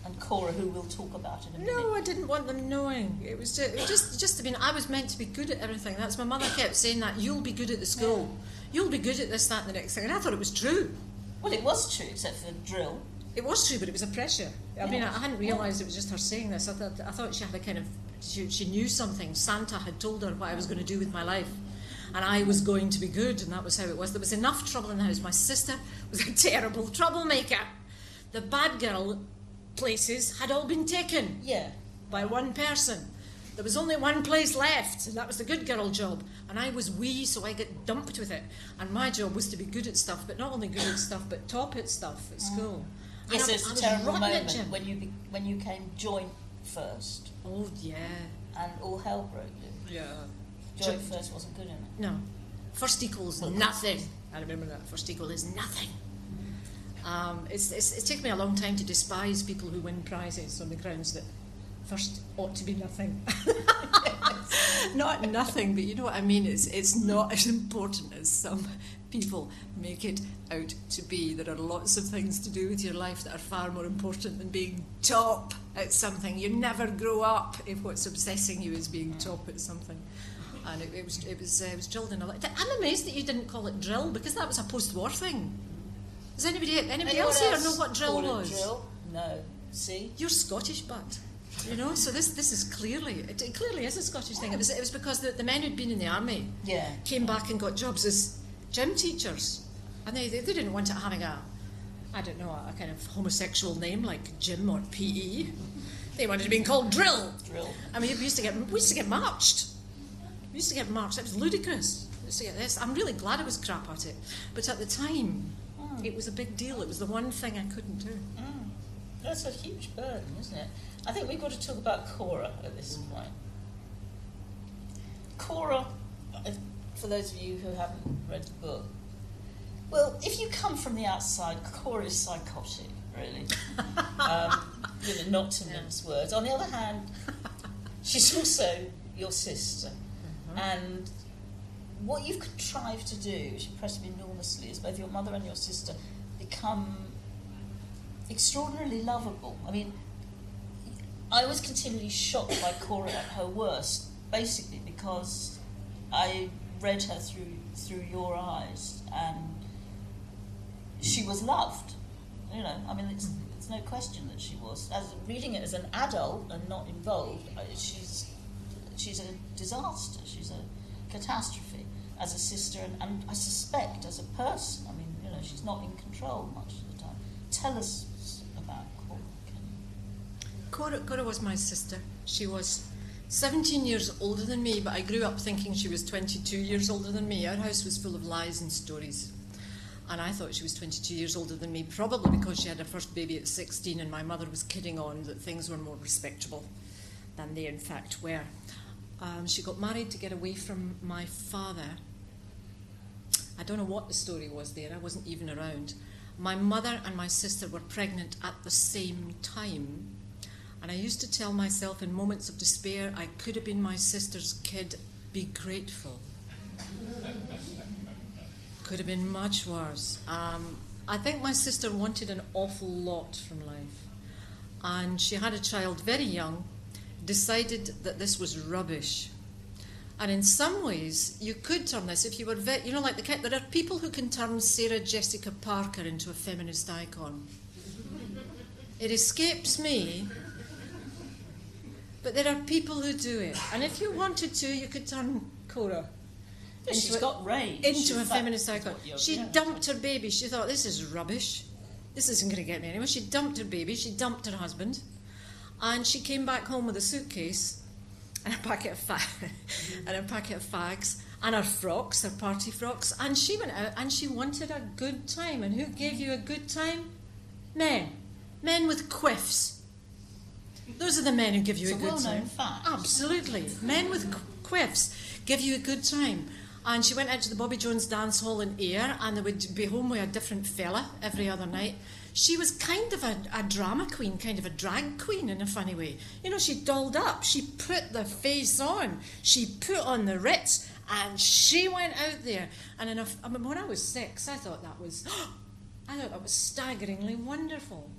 and Cora, who we'll talk about in a minute. No, I didn't want them knowing. It was just, it was just, just. I mean, I was meant to be good at everything. That's my mother kept saying that. You'll be good at the school. You'll be good at this, that, and the next thing. And I thought it was true. Well, it was true, except for drill. It was true, but it was a pressure. I mean, I hadn't realised it was just her saying this. I thought, I thought she had a kind of, she, she knew something. Santa had told her what I was going to do with my life. And I was going to be good, and that was how it was. There was enough trouble in the house. My sister was a <laughs> terrible troublemaker. The bad girl places had all been taken Yeah. by one person. There was only one place left, and that was the good girl job. And I was wee, so I got dumped with it. And my job was to be good at stuff, but not only good at stuff, but top at stuff at school. And Yes, I- it's I a terrible rotten at moment gym. when you be, when you came joint first Oh yeah, and all hell broke loose. yeah. Joint first wasn't good enough. No, first equals nothing. I remember that. First equal is nothing. Um, it's, it's, it's taken me a long time to despise people who win prizes on the grounds that first ought to be nothing. <laughs> not nothing, but you know what I mean. It's it's not as important as some people make it out to be. There are lots of things to do with your life that are far more important than being top at something. You never grow up if what's obsessing you is being top at something. And it, it was it was uh, it was drilled in a. I'm amazed that you didn't call it drill because that was a post-war thing. Does anybody anybody Anyone else here else know what drill was? Drill? No. See? You're Scottish, but you know. So this this is clearly it, it clearly is a Scottish thing. It was it was because the, the men who'd been in the army Yeah. came back and got jobs as gym teachers, and they, they, they didn't want it having a I don't know a, kind of homosexual name like gym or PE. They wanted to be called drill. Drill. I mean, we used to get we used to get marched. We used to get marks. It was ludicrous. We used to get this. I'm really glad I was crap at it, but at the time, hmm. it was a big deal. It was the one thing I couldn't do. Hmm. That's a huge burden, isn't it? I think we've got to talk about Cora at this hmm. point. Cora, for those of you who haven't read the book, well, if you come from the outside, Cora is psychotic, really. <laughs> um, you know, not to mince words. On the other hand, she's also your sister. And what you've contrived to do, which impressed me enormously, is both your mother and your sister become extraordinarily lovable. I mean, I was continually shocked by Cora at her worst, basically because I read her through through your eyes, and she was loved. You know, I mean, it's, it's no question that she was. As reading it as an adult and not involved, she's she's a disaster. She's a catastrophe as a sister, and, and I suspect as a person. I mean, you know, she's not in control much of the time. Tell us about Cora. Cora, Cora was my sister. She was 17 years older than me, but I grew up thinking she was 22 years older than me. Our house was full of lies and stories. And I thought she was 22 years older than me, probably because she had her first baby at 16 and my mother was kidding on that things were more respectable than they in fact were. Um, she got married to get away from my father. I don't know what the story was there, I wasn't even around. My mother and my sister were pregnant at the same time. And I used to tell myself in moments of despair, I could have been my sister's kid, be grateful could have been much worse. Um, I think my sister wanted an awful lot from life. And she had a child very young, decided that this was rubbish. And in some ways, you could turn this if you were, ve- you know, like the there are people who can turn Sarah Jessica Parker into a feminist icon. It escapes me, but there are people who do it. And if you wanted to, you could turn Cora She's into a- got rage. into In a feminist icon. She yeah. dumped her baby. She thought, this is rubbish. This isn't going to get me anywhere. She dumped her baby. She dumped her husband. And she came back home with a suitcase and a packet of fa- <laughs> and a packet of fags and her frocks, her party frocks. And she went out and she wanted a good time. And who gave you a good time? Men. Men with quiffs. Those are the men who give you It's a a good time. fact. Absolutely. Men with qu- quiffs give you a good time. And she went out to the Bobby Jones dance hall in Ayr and they would be home with a different fella every other night. She was kind of a, a drama queen, kind of a drag queen in a funny way. You know, she dolled up, she put the face on, she put on the Ritz, and she went out there. And mean, when I was six, I thought that was, <gasps> I thought that was staggeringly wonderful.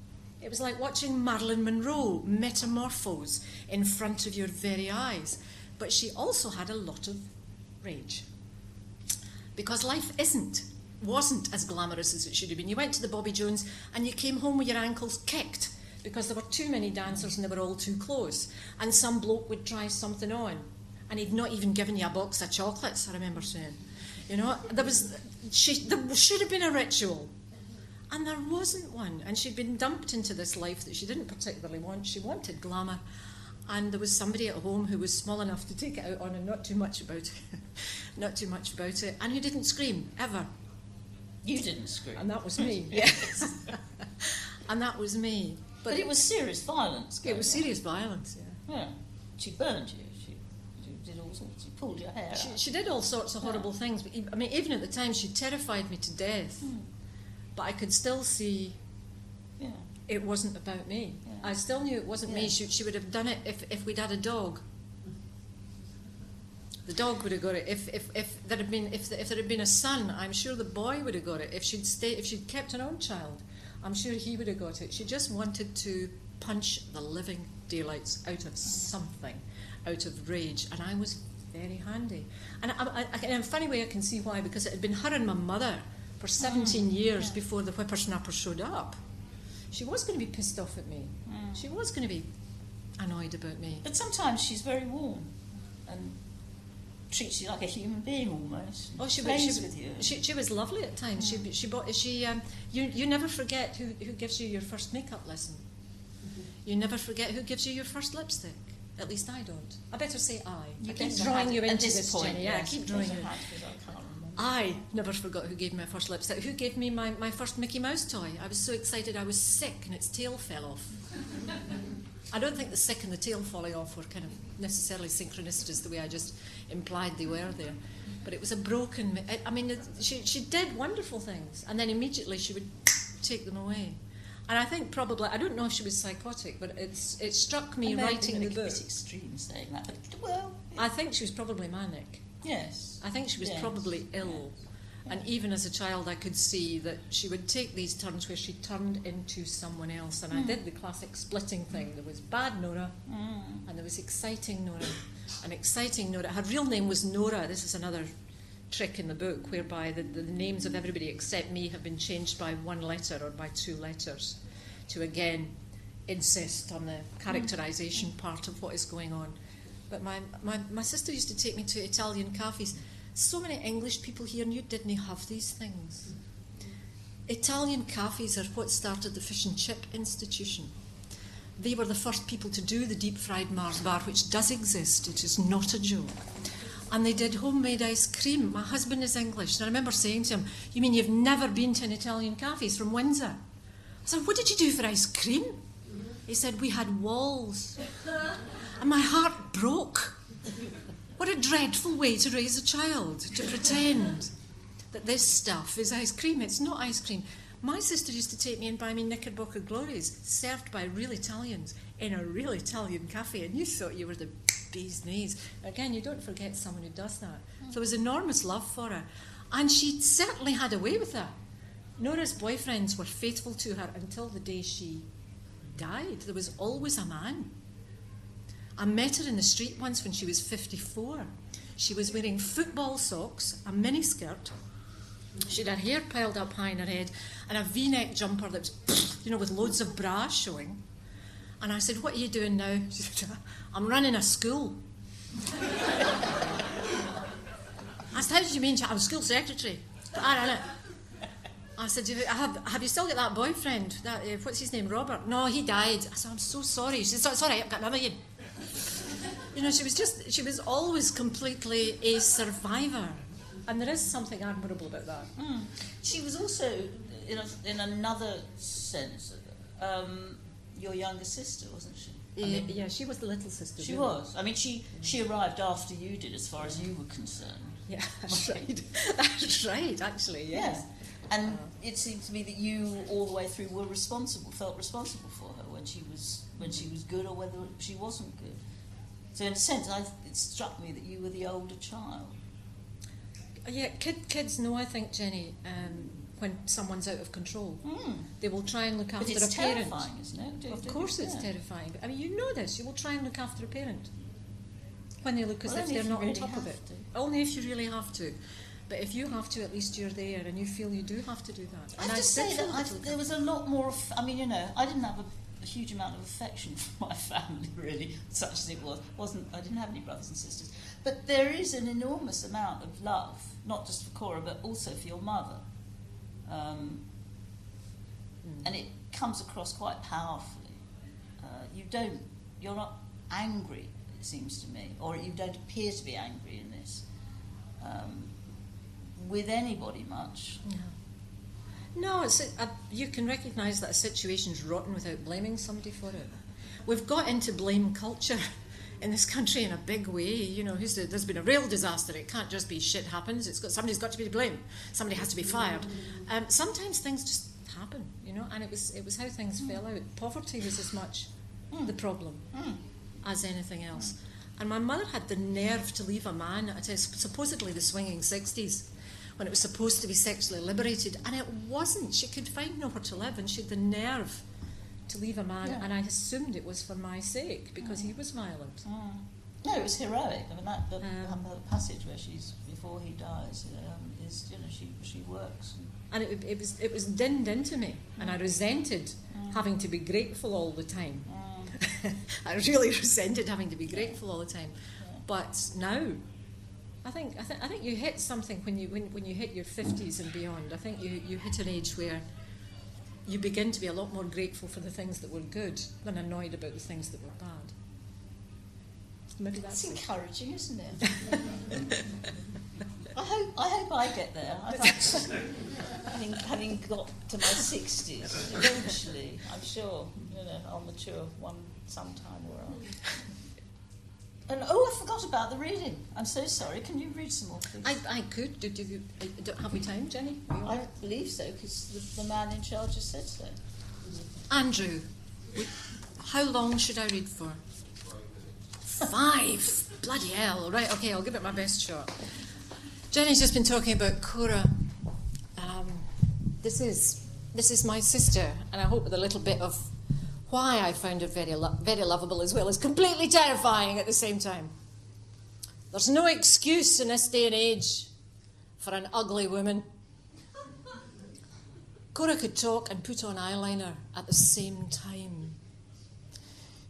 It was like watching Marilyn Monroe metamorphose in front of your very eyes. But she also had a lot of rage. Because life isn't, wasn't as glamorous as it should have been. You went to the Bobby Jones and you came home with your ankles kicked because there were too many dancers and they were all too close. And some bloke would try something on and he'd not even given you a box of chocolates, I remember saying. You know, there was, she, there should have been a ritual. And there wasn't one. And she'd been dumped into this life that she didn't particularly want. She wanted glamour. And there was somebody at home who was small enough to take it out on and not too much about it. <laughs> not too much about it. And who didn't scream, ever. You didn't scream. And that was me. <laughs> yes. <laughs> and that was me. but it was serious violence. it was on. serious violence, yeah. Yeah. She burned you. She, she did all sorts. She pulled your hair She, she did all sorts of horrible things. But, I mean, even at the time, she terrified me to death. Hmm. But I could still see Yeah. it wasn't about me. Yeah. I still knew it wasn't me. She, she would have done it if, if we'd had a dog. The dog would have got it. If, if, if there had been if, if there had been a son, I'm sure the boy would have got it. If she'd stay, if she'd kept her own child, I'm sure he would have got it. She just wanted to punch the living daylights out of something, out of rage, and I was very handy. And I, I, in a funny way, I can see why because it had been her and my mother for hmm. 17 years before the whippersnapper showed up. She was going to be pissed off at me. Hmm. She was going to be annoyed about me. But sometimes she's very warm and treats you like a human being almost. Oh, she, plays she, with you. She, she was lovely at times. She, she bought. She, um, you, you never forget who, who gives you your first makeup lesson. You never forget who gives you your first lipstick. At least I don't. I better say I. I keep drawing you into this point, Jenny. Yeah, I keep drawing you. have, 'cause I can't remember. I never forgot who gave me my first lipstick. Who gave me my, my first Mickey Mouse toy? I was so excited I was sick and its tail fell off. <laughs> I don't think the sick and the tail falling off were kind of necessarily synchronistic the way I just implied they were there. But it was a broken. I- mean, it- she, she did wonderful things, and then immediately she would take them away. And I think probably I don't know if she was psychotic, but it's it struck me writing the book. bit extreme saying that, but well, I think she was probably manic. yes. I think she was Yes. probably ill. And even as a child, I could see that she would take these turns where she turned into someone else. And I hmm. did the classic splitting thing. There was bad Nora, hmm. and there was exciting Nora. And exciting Nora, her real name was Nora. This is another trick in the book whereby the, the names of everybody except me have been changed by one letter or by two letters to again insist on the hmm. characterization part of what is going on. But my, my, my sister used to take me to Italian cafes. So many English people here, you didn't have these things. Italian cafes are what started the Fish and Chip Institution. They were the first people to do the deep fried Mars bar, which does exist, it is not a joke. And they did homemade ice cream. My husband is English, and I remember saying to him, You mean you've never been to an Italian cafe? He's from Windsor. I said, What did you do for ice cream? He said, We had walls. And my heart broke. What a dreadful way to raise a child, to pretend that this stuff is ice cream. It's not ice cream. My sister used to take me and buy me Knickerbocker Glories, served by real Italians in a real Italian cafe, and you thought you were the bee's knees. Again, you don't forget someone who does that. So there was enormous love for her. And she certainly had a way with that. Nora's boyfriends were faithful to her until the day she died. There was always a man. I met her in the street once when she was 54. She was wearing football socks, a mini skirt. She had her hair piled up high in her head and a v neck jumper that was, <sniffs> you know, with loads of bra showing. And I said, What are you doing now? <laughs> She said, I'm running a school. <laughs> I said, How did you mean? I'm school secretary. I ran it. I said, have, have you still got that boyfriend? That, uh, what's his name? Robert? No, he died. I said, I'm so sorry. She said, right, I've got another one. You know, she was just, she was always completely a survivor. And there is something admirable about that. Mm. She was also, in, a, in another sense, um, your younger sister, wasn't she? I mean, yeah, she was the little sister. She was. I mean, she, she arrived after you did, as far as you were concerned. Yeah, <laughs> that's right. that's right, actually, yes. Yeah. And uh, it seemed to me that you, all the way through, were responsible, felt responsible for her when she was when she was good or whether she wasn't good. So, in a sense, I, it struck me that you were the older child. Yeah, kid, kids know, I think, Jenny, um, when someone's out of control. Mm. They will try and look after a parent. terrifying, isn't it? Do, of course, it's yeah. terrifying. I mean, you know this. You will try and look after a parent when they look as well, if they're if not really on top of it. To. Only if you really have to. But if you have to, at least you're there, and you feel you do have to do that. I have to say that there was a lot more. Of, I mean, you know, I didn't have a a huge amount of affection <laughs> for my family, really, such as it was. wasn't I didn't have any brothers and sisters, but there is an enormous amount of love, not just for Cora, but also for your mother, um, mm. and it comes across quite powerfully. Uh, you don't, you're not angry, it seems to me, or you don't appear to be angry in this um, with anybody much. Yeah. No, it's a, a, you can recognise that a situation's rotten without blaming somebody for it. We've got into blame culture <laughs> in this country in a big way. You know, the, there's been a real disaster. It can't just be shit happens. It's got somebody's got to be to blame. Somebody has to be fired. Um, sometimes things just happen, you know, and it was it was how things mm. fell out. Poverty was as much mm. the problem mm. as anything else. And my mother had the nerve to leave a man at supposedly the swinging 60s when it was supposed to be sexually liberated, and it wasn't. She could find nowhere to live, and she had the nerve to leave a man, yeah. and I assumed it was for my sake because mm. he was violent. Mm. No, it was heroic. I mean, that the, um, the passage where she's before he dies um, is you know she she works. And, and it, it was it was dinned into me, mm. and I mm. resented mm. having to be grateful all the time. Mm. <laughs> I really <laughs> resented having to be grateful all the time. Yeah. But now I think I, th- I think you hit something when you when, when you hit your fifties and beyond. I think you, you hit an age where you begin to be a lot more grateful for the things that were good than annoyed about the things that were bad. Maybe that's, that's encouraging, isn't it? I hope I hope I get there. <laughs> having having got to my sixties, eventually, I'm sure you know I'll mature one sometime or other. And oh, I forgot about the reading. I'm so sorry. Can you read some more, please? I, I could. Do, do, do, uh, have we time, Jenny? I believe so, because the, the, man in charge has said so. Andrew, how long should I read for? Five. Bloody hell. Right, okay, I'll give it my best shot. Jenny's just been talking about Cora. Um, this is this is my sister, and I hope with a little bit of why I found it very, lo- very lovable as well as completely terrifying at the same time. There's no excuse in this day and age for an ugly woman. Cora could talk and put on eyeliner at the same time.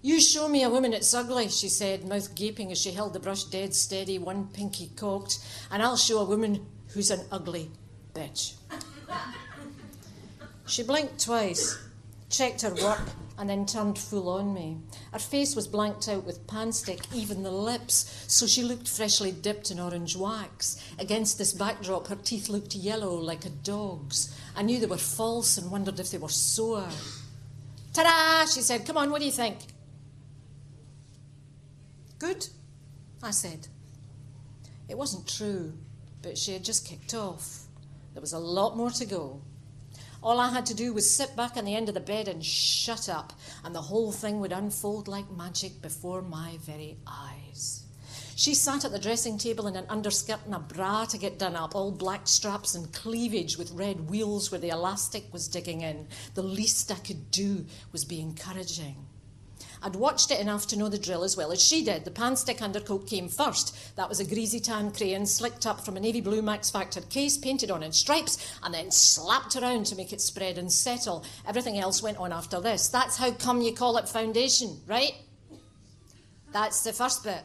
You show me a woman that's ugly, she said, mouth gaping as she held the brush dead steady, one pinky cocked, and I'll show a woman who's an ugly bitch. she blinked twice, checked her work, and then turned full on me. Her face was blanked out with panstick, even the lips, so she looked freshly dipped in orange wax. Against this backdrop, her teeth looked yellow like a dog's. I knew they were false and wondered if they were sore. Ta da! She said, Come on, what do you think? Good, I said. It wasn't true, but she had just kicked off. There was a lot more to go. All I had to do was sit back on the end of the bed and shut up, and the whole thing would unfold like magic before my very eyes. She sat at the dressing table in an underskirt and a bra to get done up, all black straps and cleavage with red wheels where the elastic was digging in. The least I could do was be encouraging. I'd watched it enough to know the drill as well as she did. The panstick undercoat came first. That was a greasy tan crayon slicked up from a navy blue Max Factor case, painted on in stripes, and then slapped around to make it spread and settle. Everything else went on after this. That's how come you call it foundation, right? That's the first bit.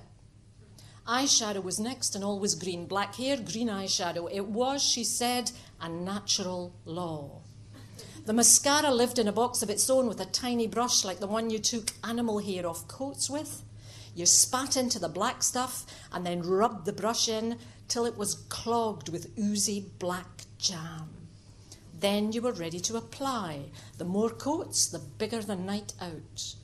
Eyeshadow was next and always green. Black hair, green eyeshadow. It was, she said, a natural law. The mascara lived in a box of its own with a tiny brush like the one you took animal hair off coats with. You spat into the black stuff and then rubbed the brush in till it was clogged with oozy black jam. Then you were ready to apply. The more coats, the bigger the night out.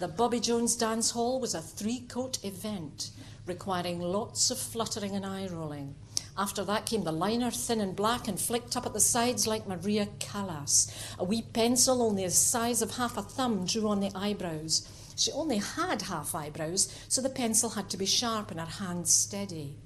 The Bobby Jones Dance Hall was a three coat event requiring lots of fluttering and eye rolling. After that came the liner, thin and black and flicked up at the sides like Maria Callas. A wee pencil, only the size of half a thumb, drew on the eyebrows. She only had half eyebrows, so the pencil had to be sharp and her hand steady.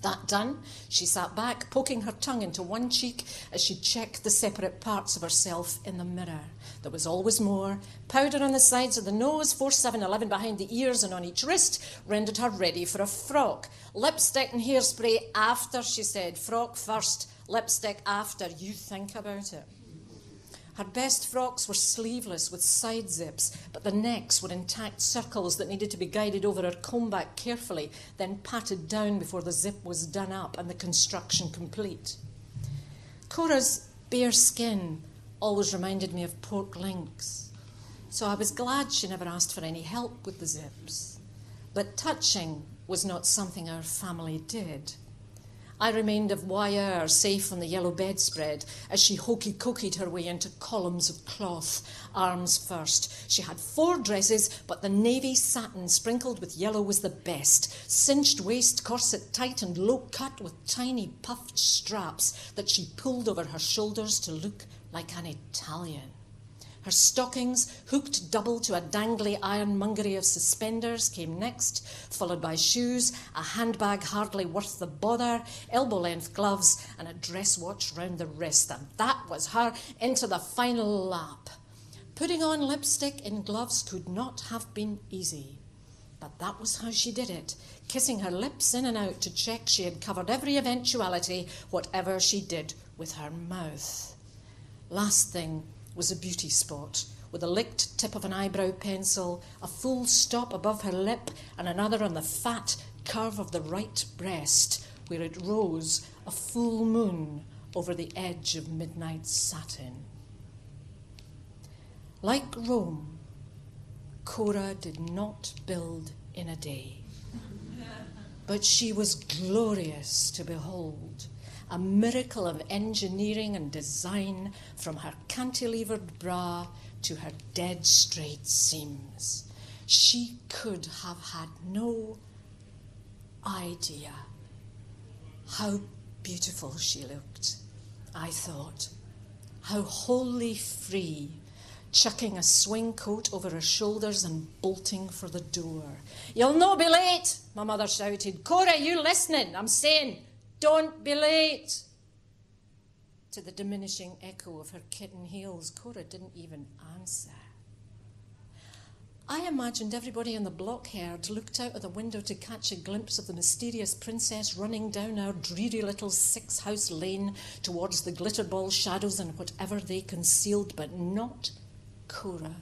That done, she sat back, poking her tongue into one cheek as she checked the separate parts of herself in the mirror. There was always more. Powder on the sides of the nose, four, 4711 behind the ears and on each wrist, rendered her ready for a frock. Lipstick and hairspray after, she said. Frock first, lipstick after. You think about it. Her best frocks were sleeveless with side zips, but the necks were intact circles that needed to be guided over her comb back carefully, then patted down before the zip was done up and the construction complete. Cora's bare skin always reminded me of pork links, so I was glad she never asked for any help with the zips. But touching was not something our family did. I remained of wire, safe on the yellow bedspread, as she hokey cokied her way into columns of cloth, arms first. She had four dresses, but the navy satin sprinkled with yellow was the best. Cinched waist, corset tight and low cut with tiny puffed straps that she pulled over her shoulders to look like an Italian. Her stockings, hooked double to a dangly ironmongery of suspenders, came next, followed by shoes, a handbag hardly worth the bother, elbow length gloves, and a dress watch round the wrist. And that was her into the final lap. Putting on lipstick in gloves could not have been easy. But that was how she did it, kissing her lips in and out to check she had covered every eventuality, whatever she did with her mouth. Last thing, was a beauty spot with a licked tip of an eyebrow pencil, a full stop above her lip, and another on the fat curve of the right breast, where it rose a full moon over the edge of midnight satin. Like Rome, Cora did not build in a day, but she was glorious to behold a miracle of engineering and design from her cantilevered bra to her dead straight seams. She could have had no idea how beautiful she looked, I thought. How wholly free, chucking a swing coat over her shoulders and bolting for the door. You'll no be late, my mother shouted. Cora, you listening? I'm saying, don't be late. To the diminishing echo of her kitten heels, Cora didn't even answer. I imagined everybody in the block-herd looked out of the window to catch a glimpse of the mysterious princess running down our dreary little six-house lane towards the glitterball shadows and whatever they concealed, but not Cora.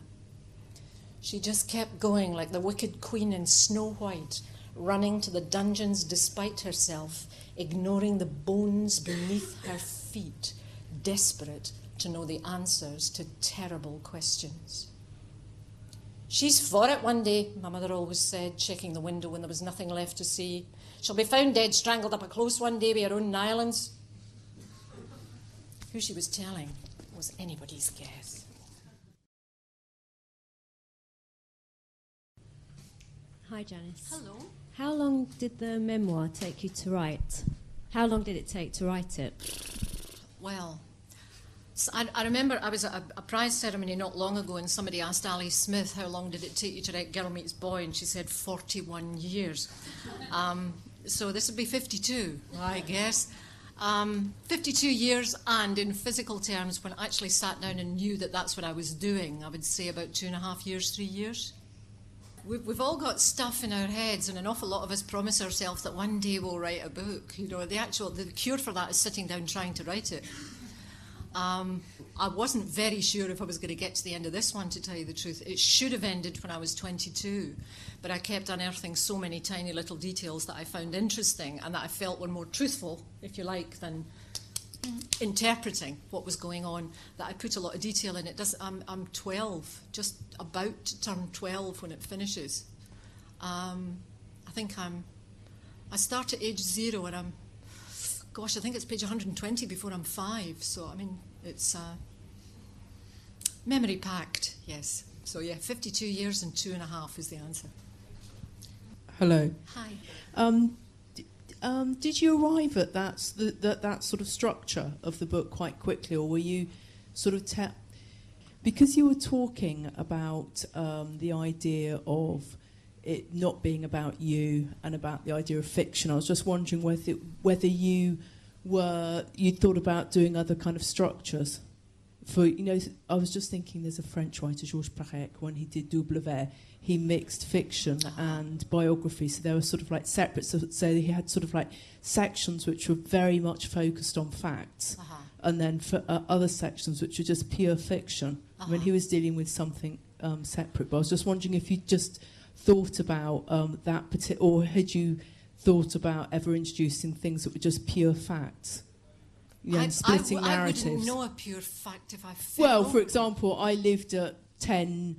She just kept going like the wicked queen in Snow White, running to the dungeons despite herself, ignoring the bones beneath her feet, desperate to know the answers to terrible questions. She's for it one day, my mother always said, checking the window when there was nothing left to see. She'll be found dead, strangled up a close one day by her own nylons. Who she was telling was anybody's guess. Hi, Janice. Hello. How long did the memoir take you to write? How long did it take to write it? Well, so I, I, remember I was at a, a, prize ceremony not long ago, and somebody asked Ali Smith, How long did it take you to write Girl Meets Boy? And she said, 41 years. <laughs> Um, so this would be 52, I guess. Um, 52 years, and in physical terms, when I actually sat down and knew that that's what I was doing, I would say about two and a half years, three years. We've, we've all got stuff in our heads, and an awful lot of us promise ourselves that one day we'll write a book. You know, the actual the cure for that is sitting down trying to write it. Um, I wasn't very sure if I was going to get to the end of this one, to tell you the truth. It should have ended when I was 22, but I kept unearthing so many tiny little details that I found interesting and that I felt were more truthful, if you like, than interpreting what was going on. That I put a lot of detail in it. Does, I'm, I'm 12, just about to turn 12 when it finishes. Um, I think I'm. I start at age zero and I'm gosh, I think it's page 120 before I'm five. So, I mean, it's uh, memory packed, yes. So, yeah, 52 years and two and a half is the answer. Hello. Hi. Um, um, did you arrive at that, that, that sort of structure of the book quite quickly, or were you sort of te- because you were talking about um, the idea of it not being about you and about the idea of fiction. I was just wondering whether whether you were you thought about doing other kind of structures. For you know, I was just thinking. There's a French writer, Georges Perec, when he did Double Ver, he mixed fiction uh-huh. and biography. So they were sort of like separate. So, so he had sort of like sections which were very much focused on facts, uh-huh. and then for uh, other sections which were just pure fiction. Uh-huh. When he was dealing with something um, separate. But I was just wondering if you just thought about um, that particular, or had you thought about ever introducing things that were just pure facts? Yeah, splitting I, narratives. I wouldn't know a pure fact if I felt. Well, for example, I lived at 10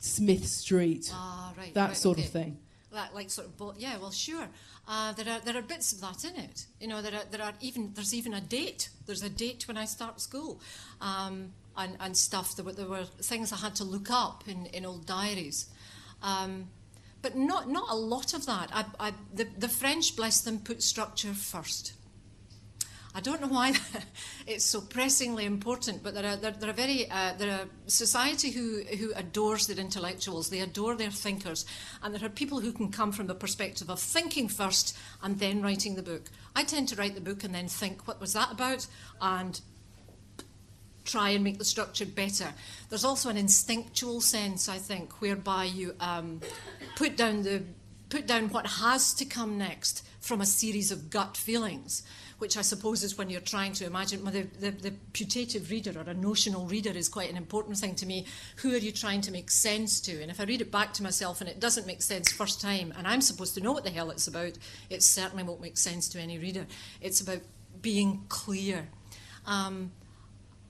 Smith Street. Ah, right. That right, sort okay. of thing. That, like sort of, bo- yeah, well, sure. Uh, there are there are bits of that in it. You know, there are there are even there's even a date. There's a date when I start school, um, and and stuff. There were there were things I had to look up in in old diaries. Um, but not, not a lot of that. I, I, the, the French, bless them, put structure first. I don't know why <laughs> it's so pressingly important, but they're a, they're, they're a very uh, they're a society who who adores their intellectuals. They adore their thinkers, and there are people who can come from the perspective of thinking first and then writing the book. I tend to write the book and then think, what was that about, and try and make the structure better. There's also an instinctual sense, I think, whereby you um, put down the put down what has to come next from a series of gut feelings, which I suppose is when you're trying to imagine. Well, the, the, the putative reader or a notional reader is quite an important thing to me. Who are you trying to make sense to? And if I read it back to myself and it doesn't make sense first time, and I'm supposed to know what the hell it's about, it certainly won't make sense to any reader. It's about being clear. Um,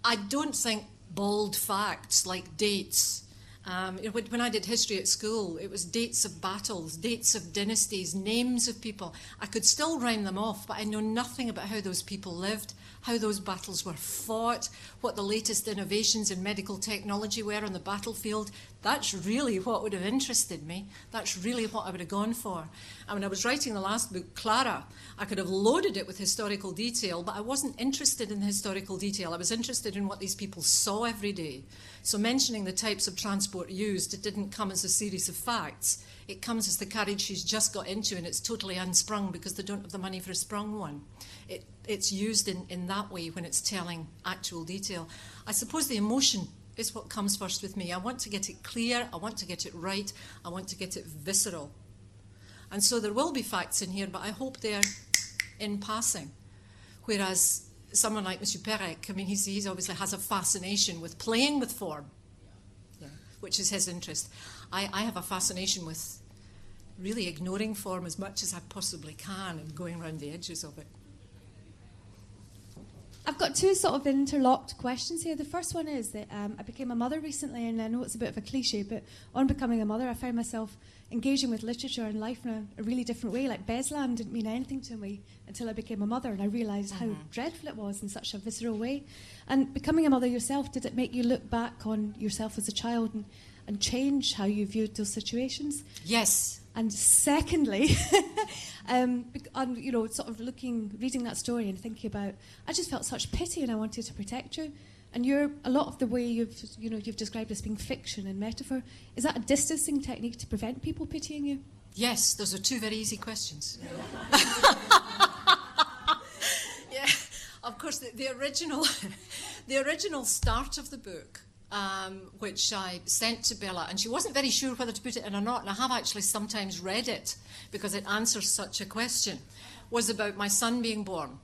I don't think bald facts like dates. Um, when I did history at school, it was dates of battles, dates of dynasties, names of people. I could still rhyme them off, but I know nothing about how those people lived, how those battles were fought, what the latest innovations in medical technology were on the battlefield. That's really what would have interested me. That's really what I would have gone for. And when I was writing the last book, Clara, I could have loaded it with historical detail, but I wasn't interested in the historical detail. I was interested in what these people saw every day. So mentioning the types of transport used, it didn't come as a series of facts. It comes as the carriage she's just got into, and it's totally unsprung because they don't have the money for a sprung one. It, it's used in, in that way when it's telling actual detail. I suppose the emotion is what comes first with me. I want to get it clear, I want to get it right, I want to get it visceral. And so there will be facts in here, but I hope they're in passing. Whereas someone like Monsieur Perec, I mean, he's, he's obviously has a fascination with playing with form, yeah, which is his interest. I, I have a fascination with really ignoring form as much as I possibly can and going around the edges of it. I've got two sort of interlocked questions here. The first one is that um, I became a mother recently, and I know it's a bit of a cliche, but on becoming a mother, I found myself engaging with literature and life in a, a really different way. Like Beslan didn't mean anything to me until I became a mother, and I realised mm-hmm. how dreadful it was in such a visceral way. And becoming a mother yourself, did it make you look back on yourself as a child and, and change how you viewed those situations? Yes, and secondly, <laughs> um, on, you know, sort of looking, reading that story and thinking about, I just felt such pity and I wanted to protect you. And you're a lot of the way you've, you know, you've described as being fiction and metaphor. Is that a distancing technique to prevent people pitying you? Yes, those are two very easy questions. <laughs> yeah, of course, the, the original, <laughs> the original start of the book um, which I sent to Bella, and she wasn't very sure whether to put it in or not. And I have actually sometimes read it because it answers such a question. Was about my son being born.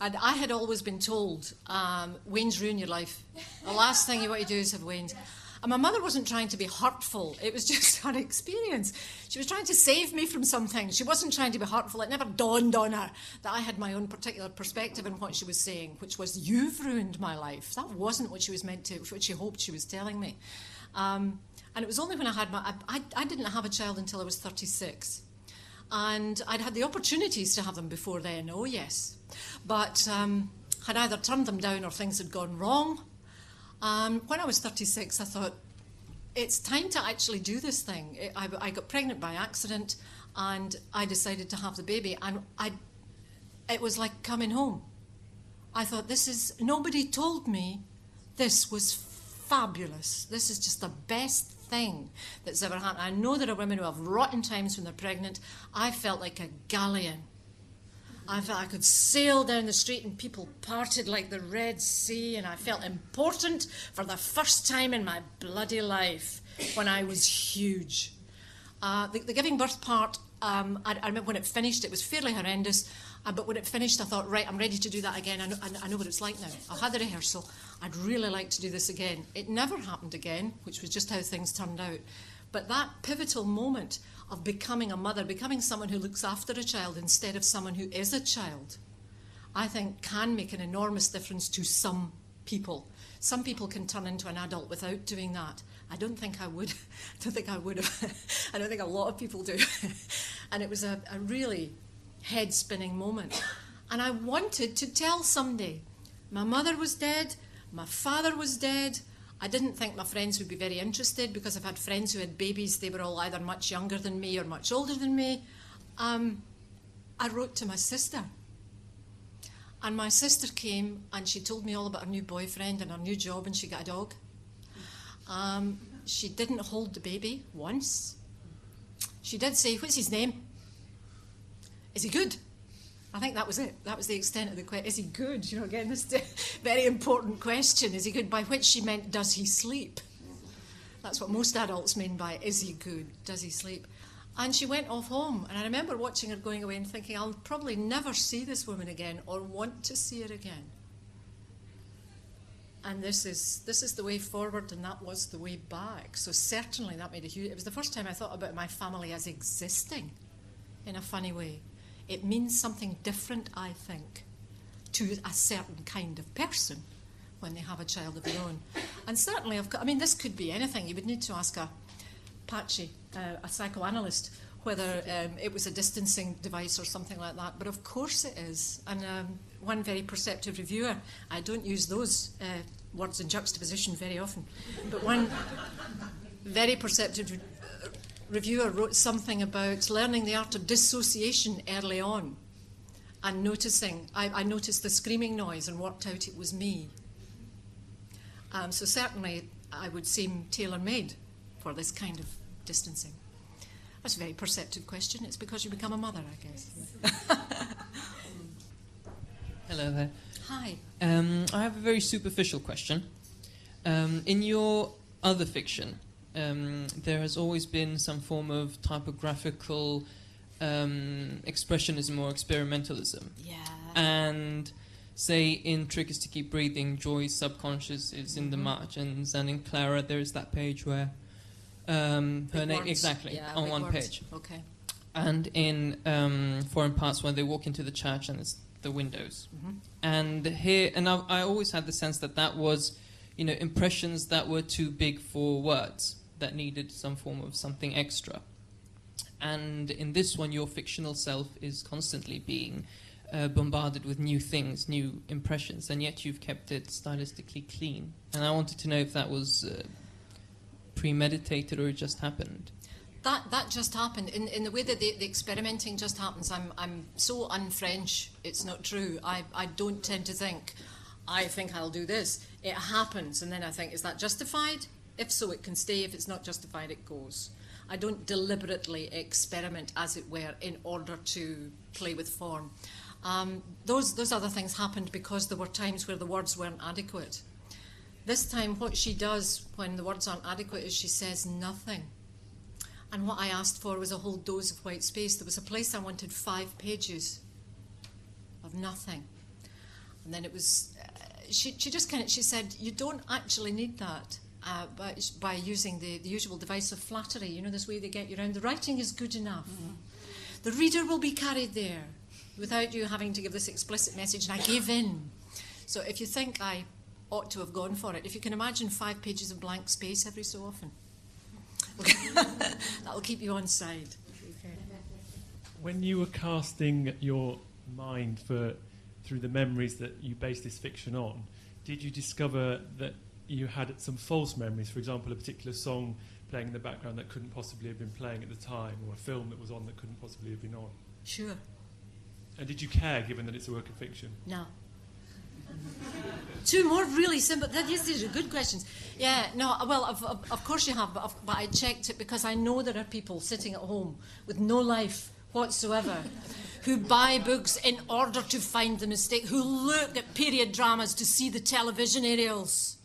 And I had always been told, um, weans ruin your life. The last thing you want to do is have weans. And my mother wasn't trying to be hurtful, it was just <laughs> her experience. She was trying to save me from something. She wasn't trying to be hurtful. It never dawned on her that I had my own particular perspective in what she was saying, which was, You've ruined my life. That wasn't what she was meant to, what she hoped she was telling me. Um, and it was only when I had my, I, I, didn't have a child until I was 36. And I'd had the opportunities to have them before then, oh yes. But um, had either turned them down or things had gone wrong um, when I was 36, I thought, it's time to actually do this thing. I, I, got pregnant by accident and I decided to have the baby. And I, it was like coming home. I thought, this is, nobody told me this was fabulous. This is just the best thing that's ever happened. I know there are women who have rotten times when they're pregnant. I felt like a galleon I felt I could sail down the street and people parted like the Red Sea, and I felt important for the first time in my bloody life when I was huge. Uh, the, the, giving birth part, um, I, I, remember when it finished, it was fairly horrendous, uh, but when it finished, I thought, right, I'm ready to do that again. I know, I know what it's like now. I've had the rehearsal. I'd really like to do this again. It never happened again, which was just how things turned out. But that pivotal moment of becoming a mother, becoming someone who looks after a child instead of someone who is a child, I think can make an enormous difference to some people. Some people can turn into an adult without doing that. I don't think I would. <laughs> I don't think I would have. <laughs> I don't think a lot of people do. <laughs> and it was a, a really head spinning moment. And I wanted to tell somebody my mother was dead, my father was dead, I didn't think my friends would be very interested because I've had friends who had babies, they were all either much younger than me or much older than me. Um, I wrote to my sister. And my sister came and she told me all about her new boyfriend and her new job, and she got a dog. Um, she didn't hold the baby once. She did say, What's his name? Is he good? I think that was it. That was the extent of the question. Is he good? You know, again, this <laughs> very important question. Is he good? By which she meant, does he sleep? That's what most adults mean by, is he good? Does he sleep? And she went off home. And I remember watching her going away and thinking, I'll probably never see this woman again or want to see her again. And this is this is the way forward, and that was the way back. So certainly that made a huge. It was the first time I thought about my family as existing, in a funny way. It means something different, I think, to a certain kind of person when they have a child of their own. And certainly, I've got, I mean, this could be anything. You would need to ask a Patchy, uh, a psychoanalyst, whether um, it was a distancing device or something like that. But of course it is. And um, one very perceptive reviewer, I don't use those uh, words in juxtaposition very often, but one very perceptive reviewer wrote something about learning the art of dissociation early on and noticing, I, I noticed the screaming noise and worked out it was me. Um, so certainly I would seem tailor made for this kind of distancing. That's a very perceptive question. It's because you become a mother, I guess. <laughs> Hello there. Hi. Um, I have a very superficial question. Um, in your other fiction, um, there has always been some form of typographical um, expressionism or experimentalism. Yeah. And say in Trick is to Keep Breathing, Joy's subconscious is in the Mhm. margins, and in Clara, there is that page where um, her name exactly Yeah, on one words. page. Okay. And in um, Foreign Parts, when they walk into the church and it's the windows. Mhm. And here, and I, I always had the sense that that was, you know, impressions that were too big for words, that needed some form of something extra. And in this one, your fictional self is constantly being uh, bombarded with new things, new impressions, and yet you've kept it stylistically clean. And I wanted to know if that was uh, premeditated or it just happened. That that just happened in, in the way that the, the experimenting just happens. I'm I'm so un-French. It's not true. I, I don't tend to think. I think I'll do this. It happens, and then I think, is that justified? If so, it can stay. If it's not justified, it goes. I don't deliberately experiment, as it were, in order to play with form. Um, those those other things happened because there were times where the words weren't adequate. This time, what she does when the words aren't adequate is she says nothing. And what I asked for was a whole dose of white space. There was a place I wanted five pages of nothing. And then it was, uh, she, she just kind of, she said, you don't actually need that uh, by, by using the, the usual device of flattery. You know, this way they get you around. The writing is good enough. The reader will be carried there without you having to give this explicit message. And I gave in. So if you think I ought to have gone for it, if you can imagine five pages of blank space every so often, <laughs> that'll keep you on side. When you were casting your mind for through the memories that you based this fiction on, did you discover that you had some false memories? For example, a particular song playing in the background that couldn't possibly have been playing at the time, or a film that was on that couldn't possibly have been on. Sure. And did you care, given that it's a work of fiction? No. <laughs> Two more really simple. That, yes, these are good questions. Yeah, no, well, of, of, of course you have, but, of, but I checked it because I know there are people sitting at home with no life whatsoever <laughs> who buy books in order to find the mistake, who look at period dramas to see the television aerials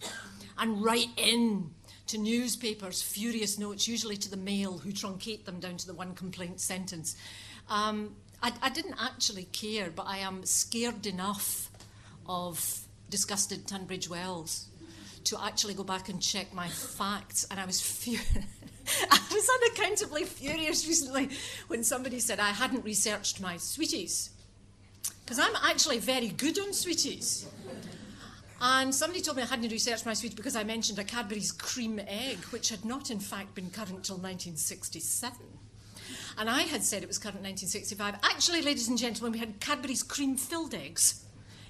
and write in to newspapers furious notes, usually to the Mail, who truncate them down to the one complaint sentence. Um, I, I didn't actually care, but I am scared enough of disgusted Tunbridge Wells to actually go back and check my facts, and I was furious. <laughs> I was unaccountably furious recently when somebody said I hadn't researched my sweeties. Because I'm actually very good on sweeties. And somebody told me I hadn't researched my sweeties because I mentioned a Cadbury's cream egg, which had not, in fact, been current till 1967. And I had said it was current 1965. Actually, ladies and gentlemen, we had Cadbury's cream filled eggs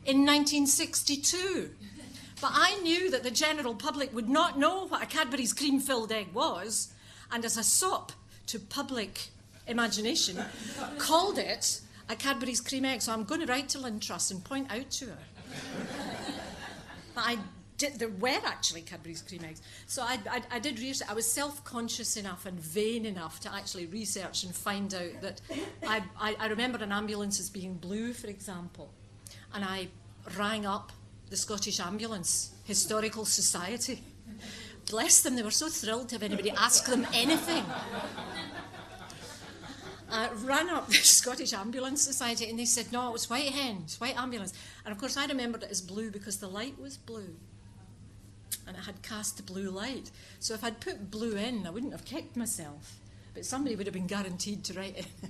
in 1962. But I knew that the general public would not know what a Cadbury's cream filled egg was, and as a sop to public imagination, called it a Cadbury's cream egg. So I'm going to write to Lynn Truss and point out to her I did, there were actually Cadbury's cream eggs. So I, I, I did research. I was self-conscious enough and vain enough to actually research and find out that I, I, I remember an ambulance as being blue, for example, and I rang up the Scottish Ambulance Historical Society. Bless them, they were so thrilled to have anybody ask them anything. I ran up the <laughs> Scottish Ambulance Society and they said, no, it was White Hen, it's White Ambulance. And of course, I remembered it as blue because the light was blue and it had cast blue light. So if I'd put blue in, I wouldn't have kicked myself. But somebody would have been guaranteed to write in,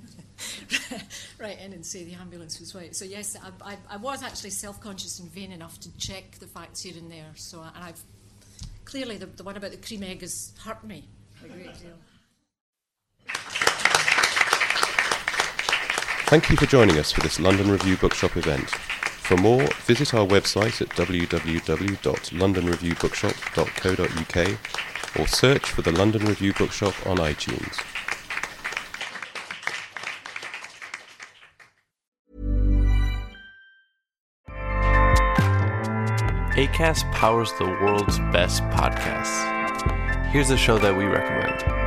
<laughs> write in and say the ambulance was white. So yes, I, I, I was actually self-conscious and vain enough to check the facts here and there. So and I've clearly the, the one about the cream egg has hurt me a great deal. Thank you for joining us for this London Review Bookshop event. For more, visit our website at www.londonreviewbookshop.co.uk or search for the London Review Bookshop on iTunes. ACAST powers the world's best podcasts. Here's a show that we recommend.